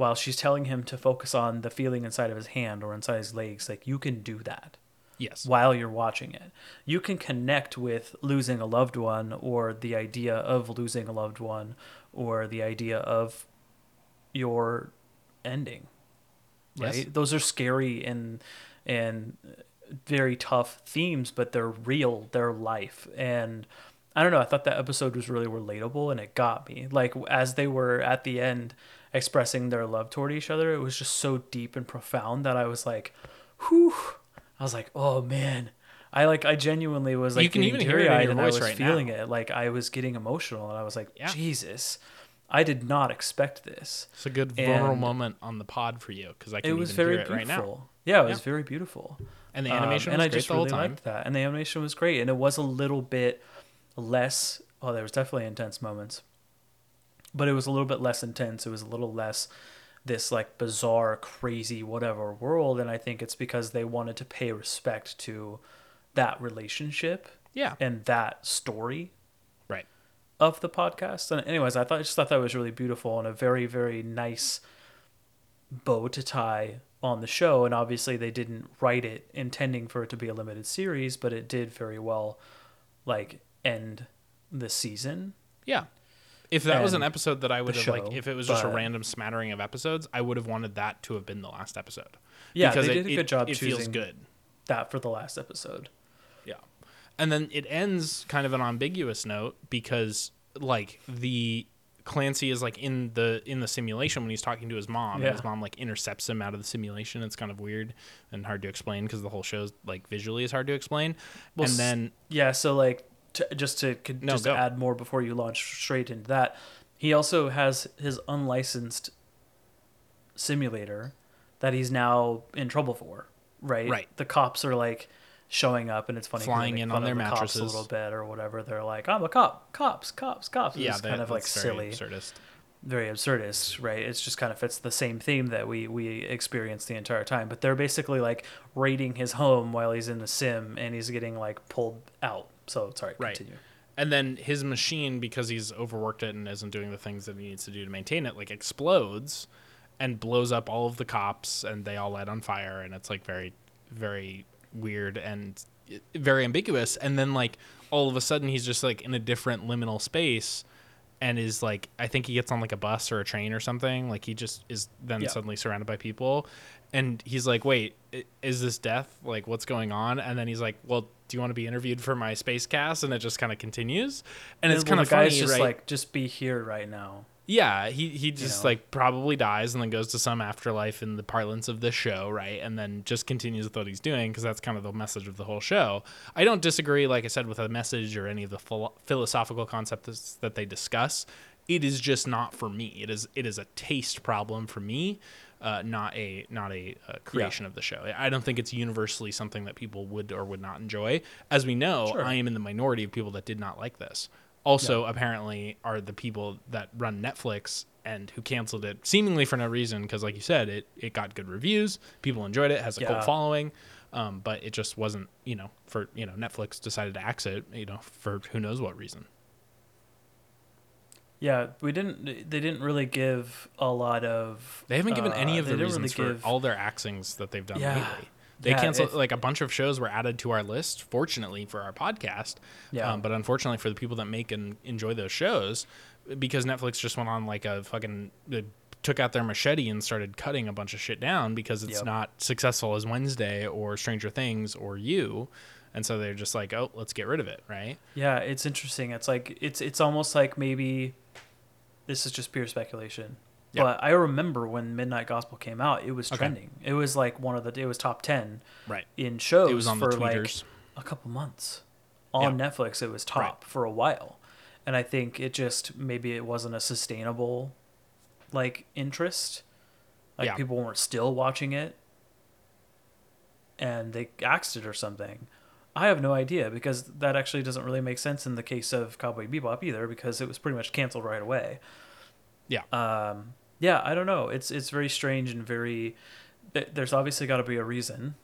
Speaker 2: while she's telling him to focus on the feeling inside of his hand or inside his legs, like you can do that
Speaker 1: Yes.
Speaker 2: while you're watching it. You can connect with losing a loved one or the idea of losing a loved one or the idea of your ending. Right?
Speaker 1: Yes.
Speaker 2: Those are scary and and very tough themes, but they're real, they're life. And I don't know, I thought that episode was really relatable and it got me. Like as they were at the end expressing their love toward each other, it was just so deep and profound that I was like, whew. I was like, oh man. I like I genuinely was like
Speaker 1: You can even hear it in your
Speaker 2: and I was
Speaker 1: right
Speaker 2: feeling
Speaker 1: now.
Speaker 2: it. Like I was getting emotional and I was like,
Speaker 1: Yeah.
Speaker 2: Jesus. I did not expect this.
Speaker 1: It's a good vulnerable
Speaker 2: And-
Speaker 1: moment on the pod for you because I can
Speaker 2: It was
Speaker 1: even
Speaker 2: very
Speaker 1: hear it right
Speaker 2: beautiful.
Speaker 1: now.
Speaker 2: Yeah, it was
Speaker 1: Yeah.
Speaker 2: very beautiful.
Speaker 1: And the
Speaker 2: Um,
Speaker 1: animation
Speaker 2: and
Speaker 1: was
Speaker 2: I just really
Speaker 1: time.
Speaker 2: liked that. And the animation was great, and it was a little bit less. Oh, there was definitely intense moments, but it was a little bit less intense. It was a little less this like bizarre, crazy, whatever world. And I think it's because they wanted to pay respect to that relationship
Speaker 1: Yeah.
Speaker 2: and that story
Speaker 1: Right.
Speaker 2: of the podcast. And anyways, I thought I just thought that was really beautiful and a very very nice bow to tie on the show. And obviously, they didn't write it intending for it to be a limited series, but it did very well, like end the season.
Speaker 1: Yeah. If that was an episode that I would have like, if it was just a
Speaker 2: but-
Speaker 1: random smattering of episodes, I would have wanted that to have been the last episode.
Speaker 2: Yeah,
Speaker 1: because
Speaker 2: they
Speaker 1: it,
Speaker 2: did a good job
Speaker 1: It feels
Speaker 2: choosing
Speaker 1: good.
Speaker 2: that for the last episode.
Speaker 1: Yeah. And then it ends kind of an ambiguous note because like the Clancy is like in the in the simulation when he's talking to his mom
Speaker 2: Yeah.
Speaker 1: and his mom like intercepts him out of the simulation. It's kind of weird and hard to explain because the whole show's like visually is hard to explain.
Speaker 2: Well,
Speaker 1: and
Speaker 2: s-
Speaker 1: then
Speaker 2: Yeah, so like to, just to
Speaker 1: No,
Speaker 2: just
Speaker 1: go.
Speaker 2: add more before you launch straight into that, he also has his unlicensed simulator that he's now in trouble for. Right.
Speaker 1: Right.
Speaker 2: The cops are like showing up, and it's funny
Speaker 1: Flying in on their
Speaker 2: the
Speaker 1: mattresses.
Speaker 2: a little bit or whatever. They're like, "I'm a cop, cops, cops, cops."
Speaker 1: yeah,
Speaker 2: it's
Speaker 1: that,
Speaker 2: kind of like silly.
Speaker 1: absurdist.
Speaker 2: very absurdist, right? It's just kind of fits the same theme that we we experienced the entire time. But they're basically like raiding his home while he's in the sim, and he's getting like pulled out. So sorry,
Speaker 1: Right.
Speaker 2: continue.
Speaker 1: and then his machine because he's overworked it and isn't doing the things that he needs to do to maintain it like explodes and blows up all of the cops and they all light on fire and it's like very very weird and uh, very ambiguous and then like all of a sudden he's just like in a different liminal space and is like I think he gets on like a bus or a train or something like he just is then
Speaker 2: Yeah.
Speaker 1: suddenly surrounded by people and he's like wait is this death like what's going on and then he's like well do you want to be interviewed for my space cast and it just kind of continues and it's
Speaker 2: Well,
Speaker 1: kind of funny
Speaker 2: guy's just
Speaker 1: right
Speaker 2: like, just be here right now.
Speaker 1: yeah, he he just
Speaker 2: know?
Speaker 1: like probably dies and then goes to some afterlife in the parlance of the show, right? And then just continues with what he's doing because that's kind of the message of the whole show. I don't disagree, like I said, with the message or any of the philo- philosophical concepts that they discuss. It is just not for me. It is it is a taste problem for me, uh, not a not a, uh creation of the show. I don't think it's universally something that people would or would not enjoy. As we know,
Speaker 2: Sure.
Speaker 1: I am in the minority of people that did not like this also apparently are the people that run Netflix and who canceled it seemingly for no reason because like you said it it got good reviews people enjoyed it has a
Speaker 2: Yeah.
Speaker 1: cult following um, but it just wasn't you know for you know Netflix decided to axe it you know for who knows what reason
Speaker 2: Yeah, we didn't. They didn't really give a lot of.
Speaker 1: they haven't given any
Speaker 2: uh,
Speaker 1: of the
Speaker 2: didn't really
Speaker 1: reasons for all their axings that they've done
Speaker 2: Yeah.
Speaker 1: lately they
Speaker 2: Yeah,
Speaker 1: canceled
Speaker 2: if-
Speaker 1: like a bunch of shows were added to our list fortunately for our podcast
Speaker 2: Yeah.
Speaker 1: um, but unfortunately for the people that make and enjoy those shows because netflix just went on like a fucking they took out their machete and started cutting a bunch of shit down because it's
Speaker 2: Yep.
Speaker 1: not successful as wednesday or stranger things or you and so they're just like oh let's get rid of it right
Speaker 2: Yeah, it's interesting. It's like it's it's almost like maybe this is just pure speculation. But I remember when Midnight Gospel came out, it was
Speaker 1: Okay.
Speaker 2: trending. It was like one of the it was top 10
Speaker 1: right
Speaker 2: in shows
Speaker 1: it was on the
Speaker 2: for like a couple months. On. Netflix it was top for a while. And I think it just maybe it wasn't a sustainable like interest. Like
Speaker 1: Yeah.
Speaker 2: people weren't still watching it and they axed it or something. I have no idea because that actually doesn't really make sense in the case of Cowboy Bebop either because it was pretty much canceled right away.
Speaker 1: yeah
Speaker 2: Um, yeah, I don't know. It's it's very strange and very. th- There's obviously got to be a reason,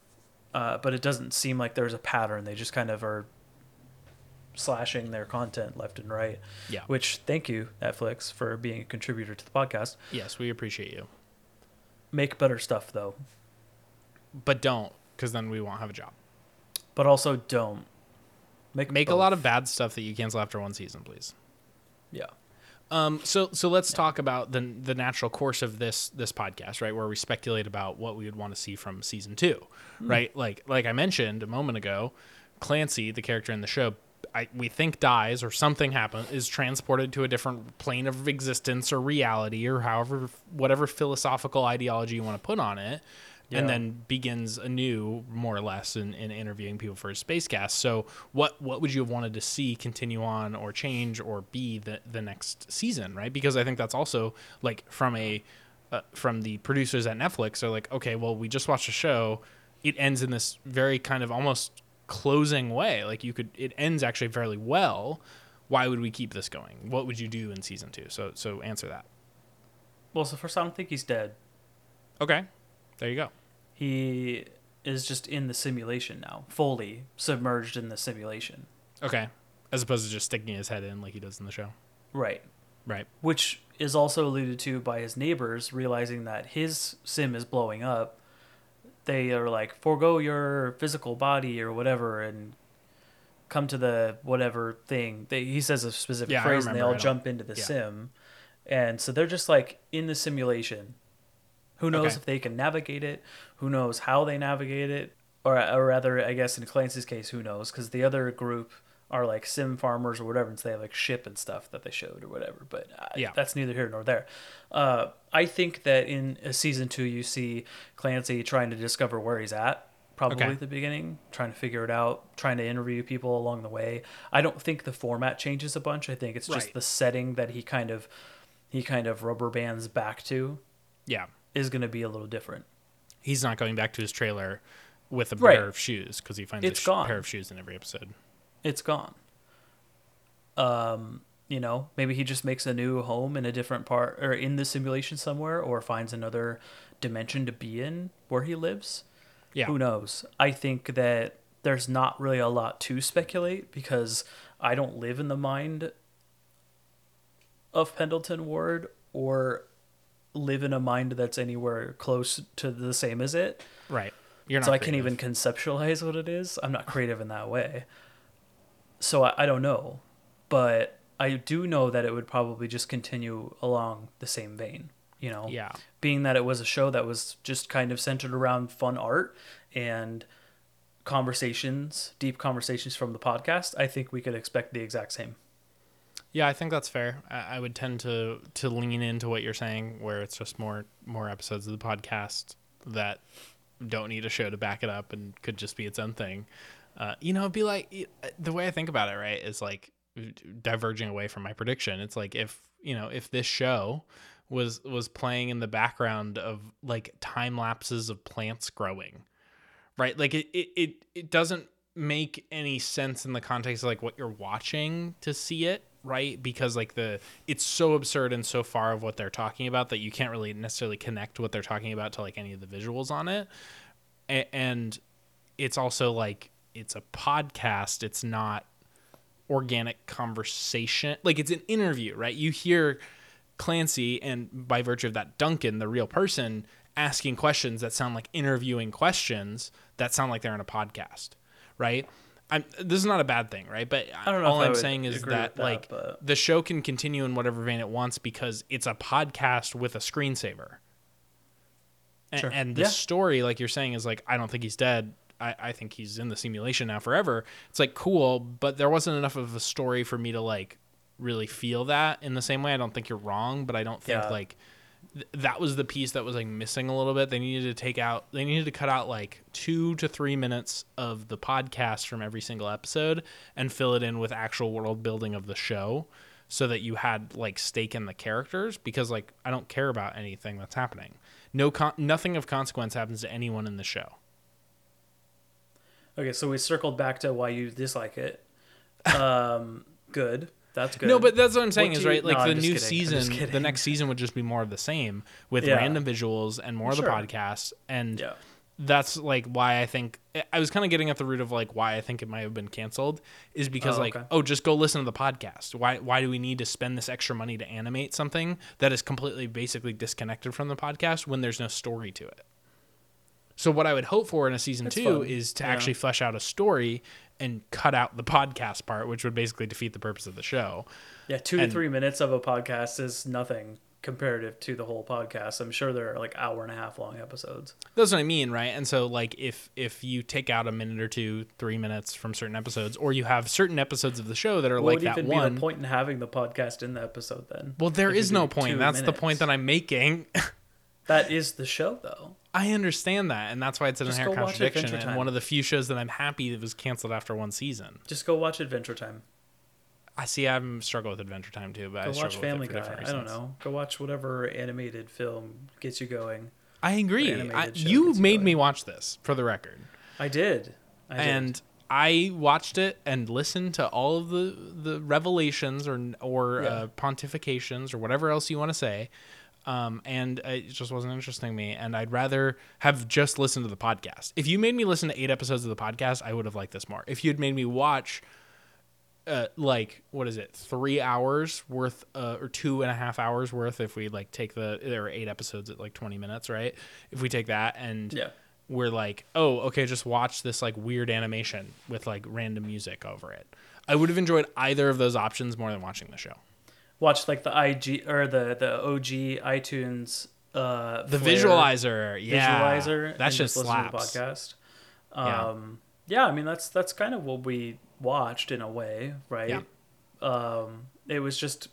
Speaker 2: uh, but it doesn't seem like there's a pattern. They just kind of are slashing their content left and right.
Speaker 1: yeah
Speaker 2: Which thank you Netflix for being a contributor to the podcast.
Speaker 1: yes we appreciate you
Speaker 2: Make better stuff though,
Speaker 1: but don't because then we won't have a job
Speaker 2: but also don't make
Speaker 1: make a lot of bad stuff that you cancel after one season please
Speaker 2: yeah.
Speaker 1: Um, so so let's talk about the the natural course of this this podcast, right? Where we speculate about what we would want to see from season two, right? Like like I mentioned a moment ago, Clancy, the character in the show, I, we think dies or something happens, is transported to a different plane of existence or reality or however whatever philosophical ideology you want to put on it.
Speaker 2: Yeah.
Speaker 1: And then begins anew, more or less, in, in interviewing people for his space cast. So, what what would you have wanted to see continue on, or change, or be the the next season, right? Because I think that's also like from a uh, from the producers at Netflix. They're like, okay, well, we just watched a show. It ends in this very kind of almost closing way. Like you could, it ends actually fairly well. Why would we keep this going? What would you do in season two? So so answer that.
Speaker 2: Well, so first I don't think he's dead.
Speaker 1: Okay, there you go.
Speaker 2: He is just in the simulation now, fully submerged in the simulation.
Speaker 1: Okay, as opposed to just sticking his head in like he does in the show.
Speaker 2: Right.
Speaker 1: Right.
Speaker 2: which is also alluded to by his neighbors realizing that his sim is blowing up they are like forego your physical body or whatever and come to the whatever thing they, he says a specific
Speaker 1: Yeah,
Speaker 2: phrase and they all jump into the
Speaker 1: yeah.
Speaker 2: sim and so they're just like in the simulation who knows
Speaker 1: Okay.
Speaker 2: if they can navigate it who knows how they navigate it or, or rather i guess in clancy's case who knows because the other group are like sim farmers or whatever and so they have like ship and stuff that they showed or whatever but uh,
Speaker 1: Yeah.
Speaker 2: that's neither here nor there uh, i think that in a season two you see clancy trying to discover where he's at probably
Speaker 1: Okay.
Speaker 2: at the beginning trying to figure it out trying to interview people along the way i don't think the format changes a bunch i think it's just
Speaker 1: Right.
Speaker 2: the setting that he kind of he kind of rubber bands back to
Speaker 1: Yeah,
Speaker 2: is going to be a little different
Speaker 1: he's not going back to his trailer with a
Speaker 2: Right.
Speaker 1: pair of shoes because he finds
Speaker 2: It's
Speaker 1: a sh-
Speaker 2: gone.
Speaker 1: pair of shoes in every episode.
Speaker 2: it's gone. Um, You know, maybe he just makes a new home in a different part or in the simulation somewhere or finds another dimension to be in where he lives.
Speaker 1: Yeah.
Speaker 2: Who knows? I think that there's not really a lot to speculate because I don't live in the mind of Pendleton Ward or live in a mind that's anywhere close to the same as it.
Speaker 1: Right. You're not
Speaker 2: so I can't even conceptualize what it is. I'm not creative in that way. So I, I don't know. But I do know that it would probably just continue along the same vein, you know?
Speaker 1: Yeah.
Speaker 2: Being that it was a show that was just kind of centered around fun art and conversations, deep conversations from the podcast, I think we could expect the exact same.
Speaker 1: Yeah, I think that's fair. I, I would tend to to lean into what you're saying, where it's just more more episodes of the podcast that don't need a show to back it up and could just be its own thing. Uh, you know, it'd be like the way I think about it, right? Is like diverging away from my prediction. It's like if you know if this show was was playing in the background of like time lapses of plants growing, right? Like it it it, it doesn't make any sense in the context of like what you're watching to see it right? Because like the it's so absurd and so far of what they're talking about that you can't really necessarily connect what they're talking about to like any of the visuals on it. A- and it's also like it's a podcast. It's not organic conversation. Like it's an interview right? You hear clancy and by virtue of that duncan the real person asking questions that sound like interviewing questions that sound like they're in a podcast right I'm, this is not a bad thing, right? But
Speaker 2: I don't know
Speaker 1: all I'm saying is that,
Speaker 2: that,
Speaker 1: like
Speaker 2: but-
Speaker 1: the show can continue in whatever vein it wants because it's a podcast with a screensaver. A-
Speaker 2: Sure.
Speaker 1: And the
Speaker 2: Yeah.
Speaker 1: story, like you're saying, is like I don't think he's dead. I, I think he's in the simulation now forever. It's like cool, but there wasn't enough of a story for me to like really feel that in the same way. I don't think you're wrong, but I don't think
Speaker 2: Yeah.
Speaker 1: like th- that was the piece that was like missing a little bit. They needed to take out, they needed to cut out like two to three minutes of the podcast from every single episode and fill it in with actual world building of the show so that you had like stake in the characters because like I don't care about anything that's happening. No, con- nothing of consequence happens to anyone in the show.
Speaker 2: Okay, so we circled back to why you dislike it. Um, good. That's good.
Speaker 1: No, but that's what I'm saying
Speaker 2: What
Speaker 1: is
Speaker 2: you-
Speaker 1: right. Like
Speaker 2: no,
Speaker 1: the new
Speaker 2: kidding.
Speaker 1: Season, the next season would just be more of the same with
Speaker 2: Yeah.
Speaker 1: random visuals and more of the
Speaker 2: Sure.
Speaker 1: podcast. And
Speaker 2: Yeah.
Speaker 1: that's like why I think I was kind of getting at the root of like why I think it might have been canceled is because
Speaker 2: Oh,
Speaker 1: like
Speaker 2: okay.
Speaker 1: oh just go listen to the podcast. Why why do we need to spend this extra money to animate something that is completely basically disconnected from the podcast when there's no story to it? So what I would hope for in a season
Speaker 2: That's
Speaker 1: 2
Speaker 2: fun.
Speaker 1: is to
Speaker 2: Yeah.
Speaker 1: actually flesh out a story and cut out the podcast part, which would basically defeat the purpose of the show.
Speaker 2: Yeah, two to three minutes of a podcast is nothing comparative to the whole podcast. I'm sure they're like hour and a half long episodes.
Speaker 1: That's what I mean, right? And so like if if you take out a minute or two, three minutes from certain episodes, or you have certain episodes of the show that are
Speaker 2: What
Speaker 1: like
Speaker 2: would
Speaker 1: that
Speaker 2: even be
Speaker 1: one.
Speaker 2: the point in having the podcast in the episode then?
Speaker 1: Well, there
Speaker 2: If
Speaker 1: is no point. That's the point that I'm making.
Speaker 2: That is the show, though.
Speaker 1: I understand that, and that's why it's an
Speaker 2: Just
Speaker 1: inherent
Speaker 2: go watch
Speaker 1: contradiction.
Speaker 2: Adventure
Speaker 1: And
Speaker 2: Time.
Speaker 1: one of the few shows that I'm happy that was canceled after one season.
Speaker 2: Just go watch Adventure Time.
Speaker 1: I see. I'm struggle with Adventure Time too, but I
Speaker 2: Go
Speaker 1: struggle
Speaker 2: watch
Speaker 1: with it
Speaker 2: Family
Speaker 1: for
Speaker 2: Guy.
Speaker 1: different
Speaker 2: I don't
Speaker 1: reasons.
Speaker 2: know. Go watch whatever animated film gets you going.
Speaker 1: I agree.
Speaker 2: animated
Speaker 1: I,
Speaker 2: show
Speaker 1: you
Speaker 2: gets
Speaker 1: made me watch this for the record.
Speaker 2: I did. I did.
Speaker 1: and I watched it and listened to all of the the revelations or or
Speaker 2: Yeah.
Speaker 1: uh, pontifications or whatever else you want to say. Um, and it just wasn't interesting to me. And I'd rather have just listened to the podcast. If you made me listen to eight episodes of the podcast, I would have liked this more. If you'd made me watch, uh, like what is it, three hours worth, uh, or two and a half hours worth, if we like take the there are eight episodes at like twenty minutes, right? If we take that and
Speaker 2: yeah.
Speaker 1: we're like, oh, okay, just watch this like weird animation with like random music over it. I would have enjoyed either of those options more than watching the show.
Speaker 2: Watch like the IG or the the OG iTunes uh
Speaker 1: The
Speaker 2: Flare
Speaker 1: visualizer, yeah,
Speaker 2: visualizer.
Speaker 1: that
Speaker 2: and
Speaker 1: just
Speaker 2: listen to the
Speaker 1: slaps.
Speaker 2: podcast.
Speaker 1: Yeah.
Speaker 2: Um, yeah. I mean that's that's kind of what we watched in a way, right?
Speaker 1: Yeah.
Speaker 2: Um, it was just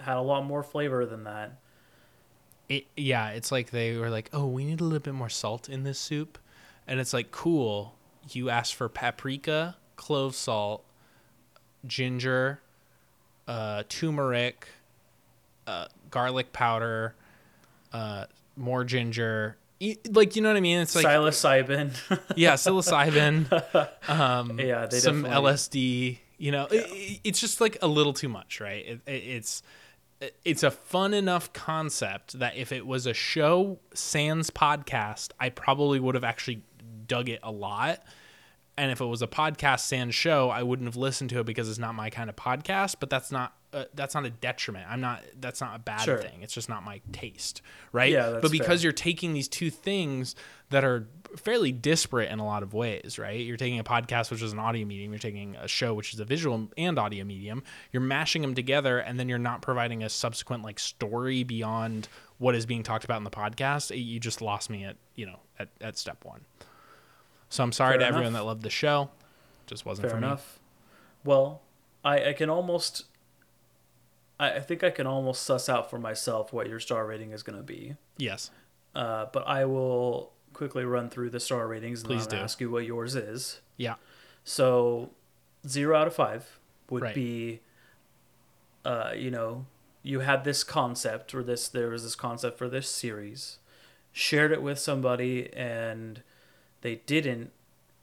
Speaker 2: had a lot more flavor than that.
Speaker 1: It, yeah, it's like they were like, oh, we need a little bit more salt in this soup, and it's like, cool. You asked for paprika, clove salt, ginger, uh, turmeric, uh, garlic powder, uh, more ginger. E- Like you know what I mean? It's like
Speaker 2: psilocybin.
Speaker 1: yeah, psilocybin, um,
Speaker 2: Yeah, they
Speaker 1: some
Speaker 2: definitely-
Speaker 1: LSD. You know, it, it's just like a little too much, right? It, it, it's it's a fun enough concept that if it was a show sans podcast, I probably would have actually dug it a lot. And if it was a podcast sans show, I wouldn't have listened to it because it's not my kind of podcast. But that's not uh, that's not a detriment. I'm not. That's not a bad
Speaker 2: Sure.
Speaker 1: thing. It's just not my taste, right?
Speaker 2: Yeah, that's
Speaker 1: but because
Speaker 2: fair.
Speaker 1: you're taking these two things that are fairly disparate in a lot of ways, right? You're taking a podcast, which is an audio medium. You're taking a show, which is a visual and audio medium. You're mashing them together, and then you're not providing a subsequent like story beyond what is being talked about in the podcast. You just lost me at you know at, at step one. So I'm sorry
Speaker 2: Fair
Speaker 1: to
Speaker 2: enough.
Speaker 1: everyone that loved the show. Just wasn't
Speaker 2: Fair
Speaker 1: for
Speaker 2: enough. Well, I, I can almost. I, I think I can almost suss out for myself what your star rating is going to be.
Speaker 1: Yes.
Speaker 2: Uh, but I will quickly run through the star ratings and
Speaker 1: Please
Speaker 2: then
Speaker 1: do.
Speaker 2: ask you what yours is.
Speaker 1: Yeah.
Speaker 2: So, zero out of five would
Speaker 1: Right.
Speaker 2: be, uh, you know, you had this concept or this there was this concept for this series, shared it with somebody, and they didn't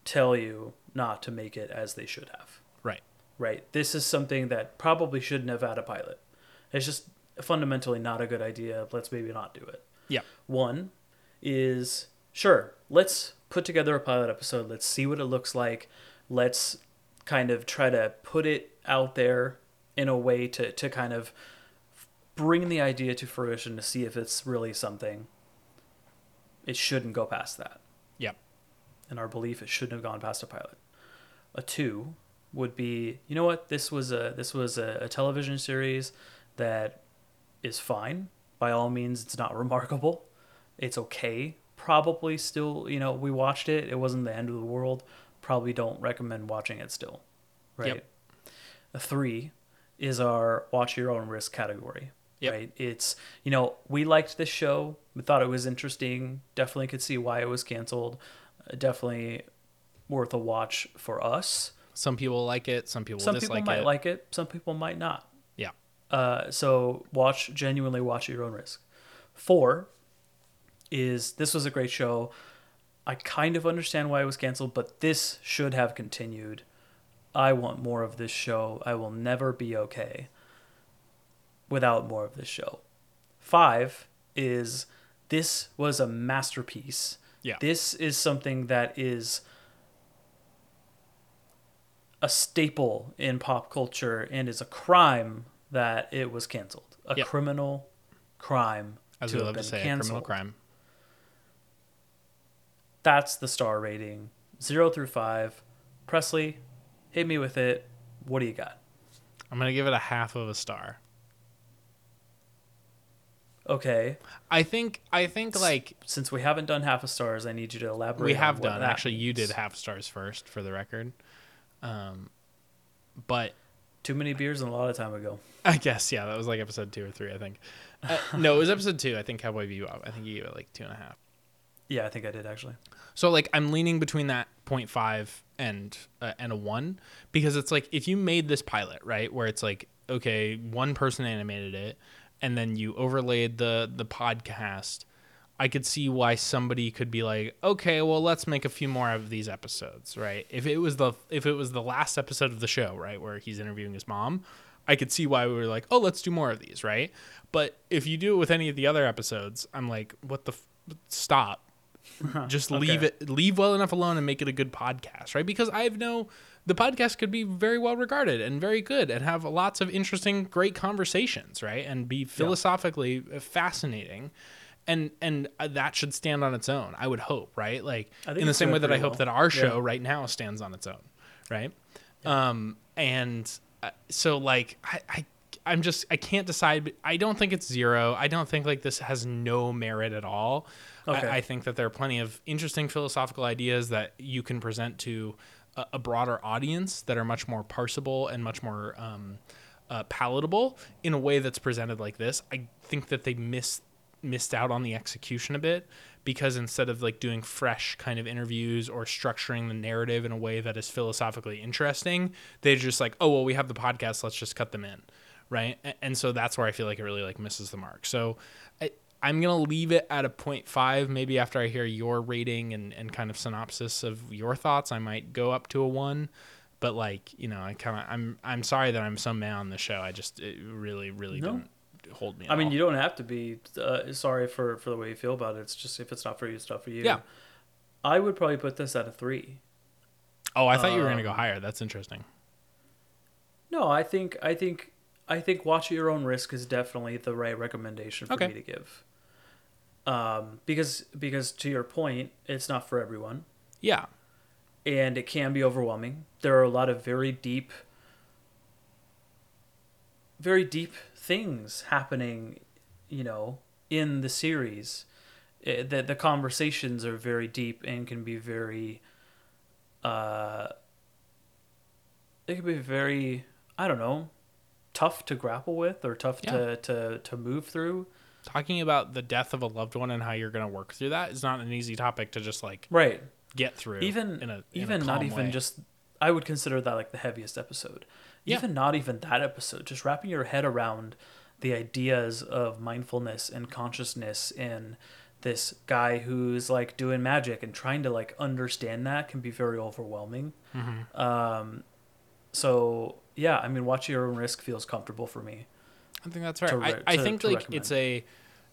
Speaker 2: tell you not to make it as they should have.
Speaker 1: Right.
Speaker 2: Right. This is something that probably shouldn't have had a pilot. It's just fundamentally not a good idea. Let's maybe not do it.
Speaker 1: Yeah.
Speaker 2: One is sure, let's put together a pilot episode. Let's see what it looks like. Let's kind of try to put it out there in a way to, to kind of bring the idea to fruition to see if it's really something. It shouldn't go past that.
Speaker 1: Yep.
Speaker 2: In our belief, it shouldn't have gone past a pilot. A two would be, you know what, this was a this was a, a television series that is fine. By all means, it's not remarkable. It's okay. Probably still, you know, we watched it. It wasn't the end of the world. Probably don't recommend watching it still. Right.
Speaker 1: Yep.
Speaker 2: A three is our watch your own risk category.
Speaker 1: Yep.
Speaker 2: Right. It's you know we liked this show. We thought it was interesting. Definitely could see why it was canceled. Definitely worth a watch for us.
Speaker 1: Some people like it. Some people
Speaker 2: Some people might
Speaker 1: it.
Speaker 2: like it. Some people might not.
Speaker 1: yeah.
Speaker 2: Uh, so watch genuinely watch at your own risk. Four is this was a great show. I kind of understand why it was canceled, but this should have continued. I want more of this show. I will never be okay without more of this show. Five is this was a masterpiece.
Speaker 1: Yeah.
Speaker 2: This is something that is a staple in pop culture and is a crime that it was canceled. A
Speaker 1: Yep.
Speaker 2: criminal crime
Speaker 1: As
Speaker 2: to
Speaker 1: we
Speaker 2: have
Speaker 1: love to
Speaker 2: been
Speaker 1: say, a
Speaker 2: canceled.
Speaker 1: criminal crime.
Speaker 2: That's the star rating. Zero through five. Presley, hit me with it. What do you got?
Speaker 1: I'm gonna give it a half of a star.
Speaker 2: Okay.
Speaker 1: I think. I think like
Speaker 2: Since we haven't done half a stars, I need you to elaborate.
Speaker 1: we have done. Actually, you did
Speaker 2: means.
Speaker 1: half stars first for the record. Um, but
Speaker 2: Too many beers and a lot of time ago.
Speaker 1: I guess yeah, that was like episode two or three. I think. Uh, no, it was episode two. I think Cowboy Bebop. I think you gave it like two and a half.
Speaker 2: Yeah, I think I did actually.
Speaker 1: So like I'm leaning between that 0.5 and uh, and a 1 because it's like if you made this pilot, right, where it's like okay, one person animated it and then you overlaid the the podcast, I could see why somebody could be like, "Okay, well, let's make a few more of these episodes," right? If it was the if it was the last episode of the show, right, where he's interviewing his mom, I could see why we were like, "Oh, let's do more of these," right? But if you do it with any of the other episodes, I'm like, "What the f- stop." just
Speaker 2: Okay.
Speaker 1: leave it leave well enough alone and make it a good podcast right because i have no the podcast could be very well regarded and very good and have lots of interesting great conversations right and be philosophically fascinating and and uh, that should stand on its own i would hope right like in the same way that i hope
Speaker 2: well.
Speaker 1: that our show
Speaker 2: Yeah.
Speaker 1: right now stands on its own right um and uh, so like i i I'm just I can't decide. I don't think it's zero. I don't think like this has no merit at all.
Speaker 2: Okay.
Speaker 1: I, I think that there are plenty of interesting philosophical ideas that you can present to a, a broader audience that are much more parsable and much more um, uh, palatable in a way that's presented like this. I think that they missed missed out on the execution a bit because instead of like doing fresh kind of interviews or structuring the narrative in a way that is philosophically interesting, they're just like, oh well, we have the podcast, let's just cut them in, right? And so that's where I feel like it really like misses the mark. So I, I'm gonna leave it at a 0.5. Maybe after I hear your rating and, and kind of synopsis of your thoughts, I might go up to a one. but like you know, I kind of I'm I'm sorry that I'm so mad on the show. I just it really really
Speaker 2: No.
Speaker 1: didn't hold me.
Speaker 2: I mean,
Speaker 1: all.
Speaker 2: you don't have to be uh, sorry for for the way you feel about it. It's just if it's not for you, it's not for you.
Speaker 1: Yeah.
Speaker 2: I would probably put this at a three.
Speaker 1: oh, I thought you were gonna go
Speaker 2: um,
Speaker 1: higher. That's interesting.
Speaker 2: No, I think I think I think watch at your own risk is definitely the right recommendation for
Speaker 1: Okay.
Speaker 2: me to give. Um, because because to your point, it's not for everyone,
Speaker 1: Yeah,
Speaker 2: and it can be overwhelming. There are a lot of very deep, very deep things happening, you know, in the series. Eh, the the conversations are very deep and can be very. Uh, it can be very I don't know, tough to grapple with or tough
Speaker 1: Yeah.
Speaker 2: to, to to move through.
Speaker 1: Talking about the death of a loved one and how you're gonna work through that is not an easy topic to just like
Speaker 2: Right.
Speaker 1: get through.
Speaker 2: Even
Speaker 1: in a in a
Speaker 2: even not even
Speaker 1: way.
Speaker 2: just I would consider that like the heaviest episode.
Speaker 1: Yeah.
Speaker 2: Even not even that episode, just wrapping your head around the ideas of mindfulness and consciousness and this guy who's like doing magic and trying to like understand that can be very overwhelming.
Speaker 1: Mm-hmm.
Speaker 2: Um, so yeah, I mean, watch your own risk feels comfortable for me.
Speaker 1: I think that's right.
Speaker 2: to
Speaker 1: I, I
Speaker 2: to-
Speaker 1: think
Speaker 2: to
Speaker 1: like it's a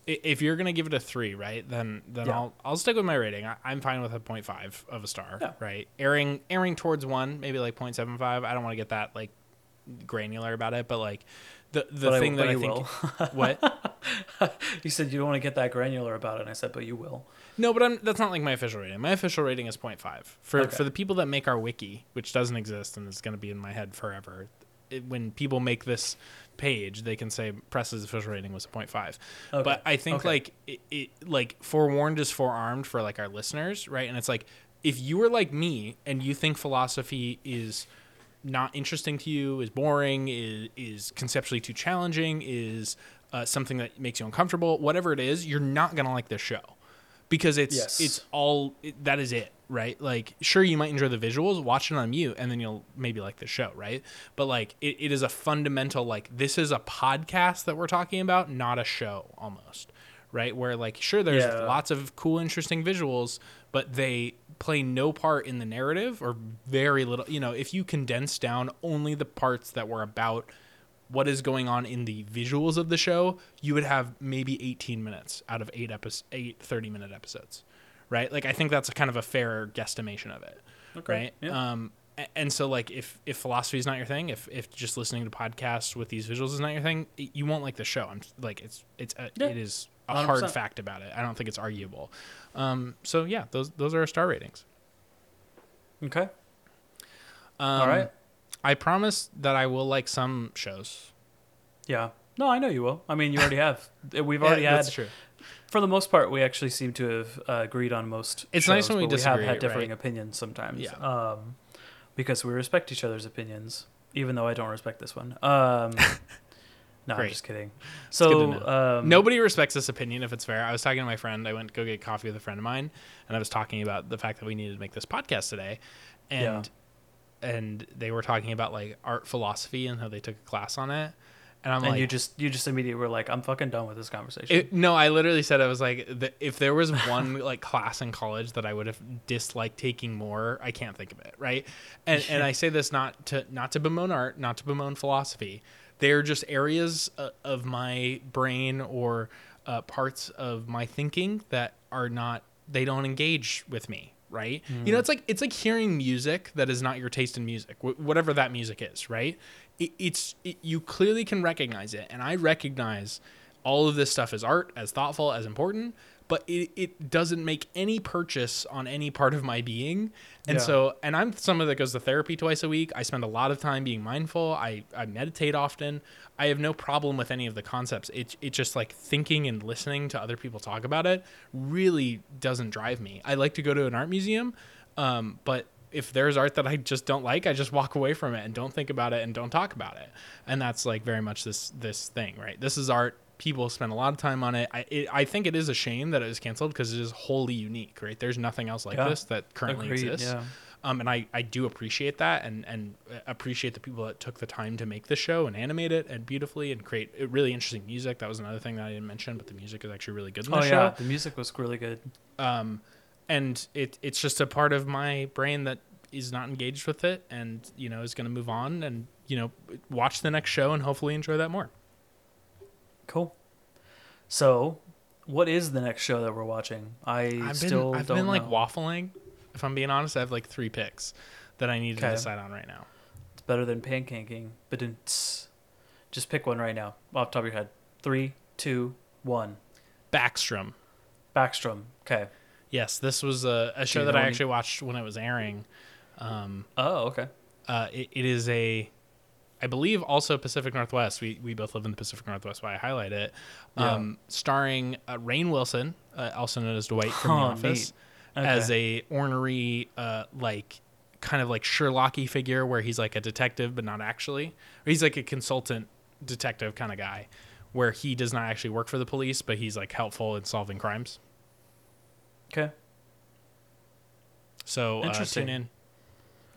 Speaker 1: if you're gonna give it a three, right? Then then
Speaker 2: Yeah.
Speaker 1: I'll I'll stick with my rating. I, I'm fine with a 0.5 of a star,
Speaker 2: Yeah.
Speaker 1: right? Airing airing towards one, maybe like 0.75. I don't want to get that like granular about it, but like the the
Speaker 2: But
Speaker 1: thing
Speaker 2: but
Speaker 1: that I think what
Speaker 2: You said you don't want to get that granular about it, and I said, but you will.
Speaker 1: no, but I'm, that's not like my official rating. My official rating is 0.5 for
Speaker 2: Okay.
Speaker 1: for the people that make our wiki, which doesn't exist and is gonna be in my head forever. It, when people make this page, they can say Press's official rating was a 0.5.
Speaker 2: Okay.
Speaker 1: But I think
Speaker 2: Okay.
Speaker 1: like it, it like forewarned is forearmed for like our listeners, right? And it's like if you were like me and you think philosophy is not interesting to you, is boring, is is conceptually too challenging, is uh, something that makes you uncomfortable, whatever it is, you're not gonna like this show because it's
Speaker 2: Yes.
Speaker 1: it's all it, that is it, right? Like sure you might enjoy the visuals, watch it on mute, and then you'll maybe like the show, right? But like it, it is a fundamental like this is a podcast that we're talking about, not a show almost, right? Where like sure there's
Speaker 2: Yeah.
Speaker 1: lots of cool, interesting visuals, but they play no part in the narrative or very little. You know, if you condense down only the parts that were about what is going on in the visuals of the show, you would have maybe 18 minutes out of eight episodes, eight 30 minute episodes, right? Like I think that's a kind of a fair guesstimation of it,
Speaker 2: Okay.
Speaker 1: right?
Speaker 2: Yeah.
Speaker 1: Um, and so like if if philosophy is not your thing, if if just listening to podcasts with these visuals is not your thing, you won't like the show. I'm like it's it's a,
Speaker 2: Yeah.
Speaker 1: it is a hard
Speaker 2: 100%.
Speaker 1: fact about it. I don't think it's arguable. Um, so yeah, those those are our star ratings.
Speaker 2: okay.
Speaker 1: Um,
Speaker 2: All right.
Speaker 1: I promise that I will like some shows.
Speaker 2: Yeah. No, I know you will. I mean, you already have. We've already
Speaker 1: Yeah,
Speaker 2: had.
Speaker 1: that's true.
Speaker 2: For the most part, we actually seem to have uh, agreed on most.
Speaker 1: It's
Speaker 2: shows,
Speaker 1: nice when we disagree,
Speaker 2: We have had differing
Speaker 1: right?
Speaker 2: opinions sometimes.
Speaker 1: Yeah.
Speaker 2: Um, because we respect each other's opinions, even though I don't respect this one. Um, no, I'm just kidding. So um,
Speaker 1: Nobody respects this opinion if it's fair. I was talking to my friend. I went to go get coffee with a friend of mine, and I was talking about the fact that we needed to make this podcast today, and and they were talking about like art philosophy and how they took a class on it, and I'm
Speaker 2: And
Speaker 1: like,
Speaker 2: you just you just immediately were like, I'm fucking done with this conversation.
Speaker 1: It, no, I literally said I was like, the, if there was one like class in college that I would have disliked taking more, I can't think of it, right? And and I say this not to not to bemoan art, not to bemoan philosophy. They're just areas uh, of my brain or uh, parts of my thinking that are not they don't engage with me, right? You mm. know, it's like it's like hearing music that is not your taste in music, wh- whatever that music is, right? It, it's it, you clearly can recognize it, and I recognize all of this stuff as art, as thoughtful, as important, but it, it doesn't make any purchase on any part of my being. And
Speaker 2: Yeah.
Speaker 1: so, and I'm someone that goes to therapy twice a week. I spend a lot of time being mindful. I, I meditate often. I have no problem with any of the concepts. It, it just like thinking and listening to other people talk about it really doesn't drive me. I like to go to an art museum, um, but if there's art that I just don't like, I just walk away from it and don't think about it and don't talk about it. And that's like very much this this thing, right? This is art. People spend a lot of time on it. I it, I think it is a shame that it was canceled because it is wholly unique, right? There's nothing else like
Speaker 2: Yeah.
Speaker 1: this that currently
Speaker 2: Agreed,
Speaker 1: exists.
Speaker 2: yeah.
Speaker 1: Um, and I, I do appreciate that and, and appreciate the people that took the time to make the show and animate it and beautifully and create uh, really interesting music. That was another thing that I didn't mention, but the music is actually really good in the
Speaker 2: oh
Speaker 1: show
Speaker 2: yeah, the music was really good.
Speaker 1: um, and it it's just a part of my brain that is not engaged with it and you know is going to move on and you know watch the next show and hopefully enjoy that more.
Speaker 2: Cool. So, what is the next show that we're watching? I
Speaker 1: I've
Speaker 2: still
Speaker 1: been I've been like waffling. If I'm being honest, I have like three picks that I need to decide on right now.
Speaker 2: It's better than pancaking, but it's just pick one right now, off the top of your head. Three, two, one.
Speaker 1: Backstrom.
Speaker 2: Backstrom. Okay.
Speaker 1: Yes, this was a, a show that
Speaker 2: know
Speaker 1: I actually watched when it was airing. Um,
Speaker 2: Oh, okay.
Speaker 1: uh, it, it is a, I believe, also Pacific Northwest. We we both live in the Pacific Northwest, why I highlight it.
Speaker 2: Yeah.
Speaker 1: Um, starring uh, Rainn Wilson, uh, also known as Dwight from
Speaker 2: Huh,
Speaker 1: The Office,
Speaker 2: neat.
Speaker 1: as
Speaker 2: Okay.
Speaker 1: a ornery, uh, like kind of like Sherlocky figure, where he's like a detective but not actually, or he's like a consultant detective kind of guy, where he does not actually work for the police, but he's like helpful in solving crimes.
Speaker 2: Okay.
Speaker 1: So uh,
Speaker 2: Interesting.
Speaker 1: tune in.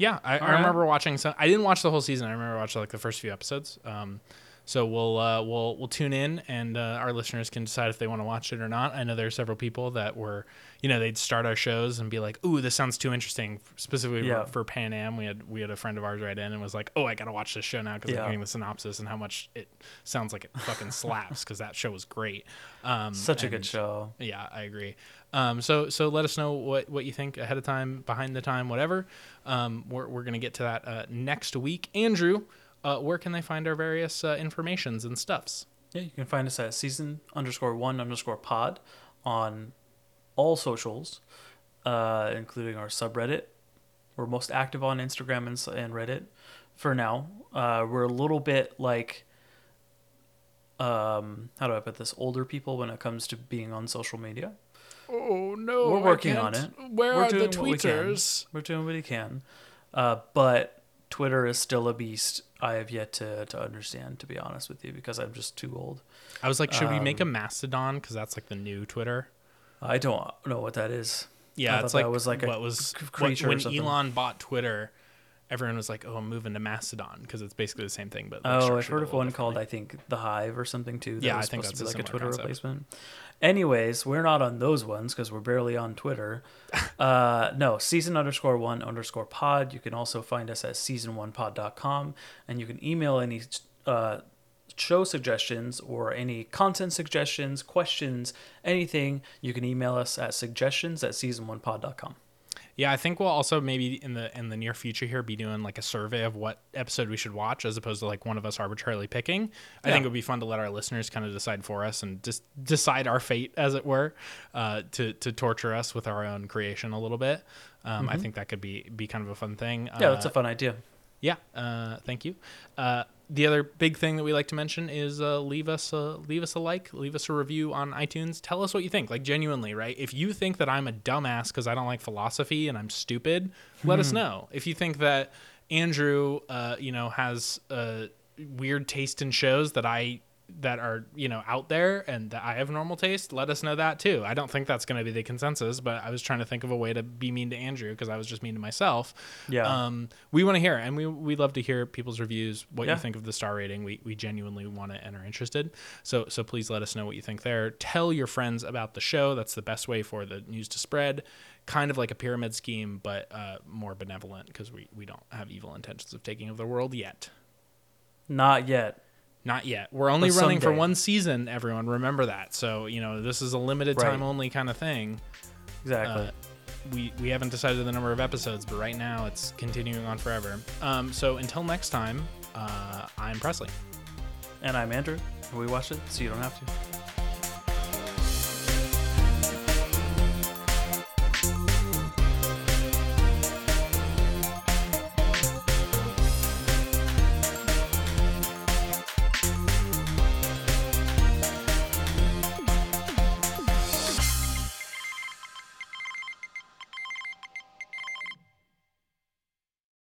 Speaker 1: Yeah, I, I remember watching some. I didn't watch the whole season. I remember watching like the first few episodes. Um, so we'll uh, we'll we'll tune in, and uh, our listeners can decide if they want to watch it or not. I know there are several people that were, you know, they'd start our shows and be like, "Ooh, this sounds too interesting." Specifically
Speaker 2: Yeah.
Speaker 1: for, for Pan Am, we had we had a friend of ours write in and was like, "Oh, I gotta watch this show now because
Speaker 2: Yeah.
Speaker 1: I'm hearing the synopsis and how much it sounds like it fucking slaps." Because that show was great. Um,
Speaker 2: Such a good show.
Speaker 1: yeah, I agree. Um, so so let us know what, what you think ahead of time, behind the time, whatever. Um, we're we're gonna get to that uh, next week. Andrew, uh, where can they find our various uh, informations and stuffs?
Speaker 2: Yeah, you can find us at season underscore one underscore pod on all socials, uh, including our subreddit. We're most active on Instagram and, and Reddit for now. Uh, we're a little bit like, um, how do I put this? Older people when it comes to being on social media.
Speaker 1: Oh no,
Speaker 2: We're working on it.
Speaker 1: Where
Speaker 2: We're
Speaker 1: are the
Speaker 2: doing what we can.
Speaker 1: tweeters?
Speaker 2: We're doing what we can. Uh, but Twitter is still a beast. I have yet to, to understand, to be honest with you, because I'm just too old.
Speaker 1: I was like, should we make a
Speaker 2: Um,
Speaker 1: Mastodon because that's like the new Twitter?
Speaker 2: I don't know what that is.
Speaker 1: Yeah,
Speaker 2: I
Speaker 1: it's like
Speaker 2: was like a
Speaker 1: what was what- when. Elon bought Twitter. Everyone was like, "Oh, I'm moving to Mastodon" because it's basically the same thing. But like,
Speaker 2: Oh, I've heard of one called. I think the Hive or something too. That
Speaker 1: Yeah,
Speaker 2: was
Speaker 1: I think
Speaker 2: supposed to
Speaker 1: that's
Speaker 2: be
Speaker 1: a
Speaker 2: like a Twitter
Speaker 1: concept.
Speaker 2: replacement. Anyways, we're not on those ones because we're barely on Twitter. uh, no, season underscore one underscore pod. You can also find us at season1pod.com and you can email any uh, show suggestions or any content suggestions, questions, anything. You can email us at suggestions at season1pod.com.
Speaker 1: Yeah, I think we'll also maybe in the in the near future here be doing like a survey of what episode we should watch as opposed to like one of us arbitrarily picking. I
Speaker 2: Yeah.
Speaker 1: think it would be fun to let our listeners kind of decide for us and just decide our fate, as it were, uh, to to torture us with our own creation a little bit. Um, I think that could be be kind of a fun thing.
Speaker 2: Mm-hmm. Yeah, that's
Speaker 1: Uh,
Speaker 2: a fun idea.
Speaker 1: yeah, uh, thank you. Uh, the other big thing that we like to mention is uh, leave us a leave us a like, leave us a review on iTunes. Tell us what you think, like genuinely, right? If you think that I'm a dumbass because I don't like philosophy and I'm stupid, let us know. If you think that Andrew, uh, you know, has a weird taste in shows that I that are you know out there and that I have normal taste, let us know that too. I don't think that's going to be the consensus, but I was trying to think of a way to be mean to Andrew because I was just mean to myself.
Speaker 2: Yeah.
Speaker 1: Um, we want to hear, it, and we we love to hear people's reviews, what
Speaker 2: Yeah.
Speaker 1: you think of the star rating. We we genuinely want it and are interested. So so please let us know what you think there. Tell your friends about the show. That's the best way for the news to spread. Kind of like a pyramid scheme, but uh, more benevolent because we we don't have evil intentions of taking over the world yet.
Speaker 2: Not yet.
Speaker 1: Not yet. We're only
Speaker 2: But
Speaker 1: running for one season. Everyone, remember that. So you know this is a limited time only kind of thing.
Speaker 2: Exactly.
Speaker 1: Uh, we we haven't decided the number of episodes, but right now it's continuing on forever. Um, so until next time, uh, I'm Presley.
Speaker 2: and I'm Andrew. We watched it, so you don't have to.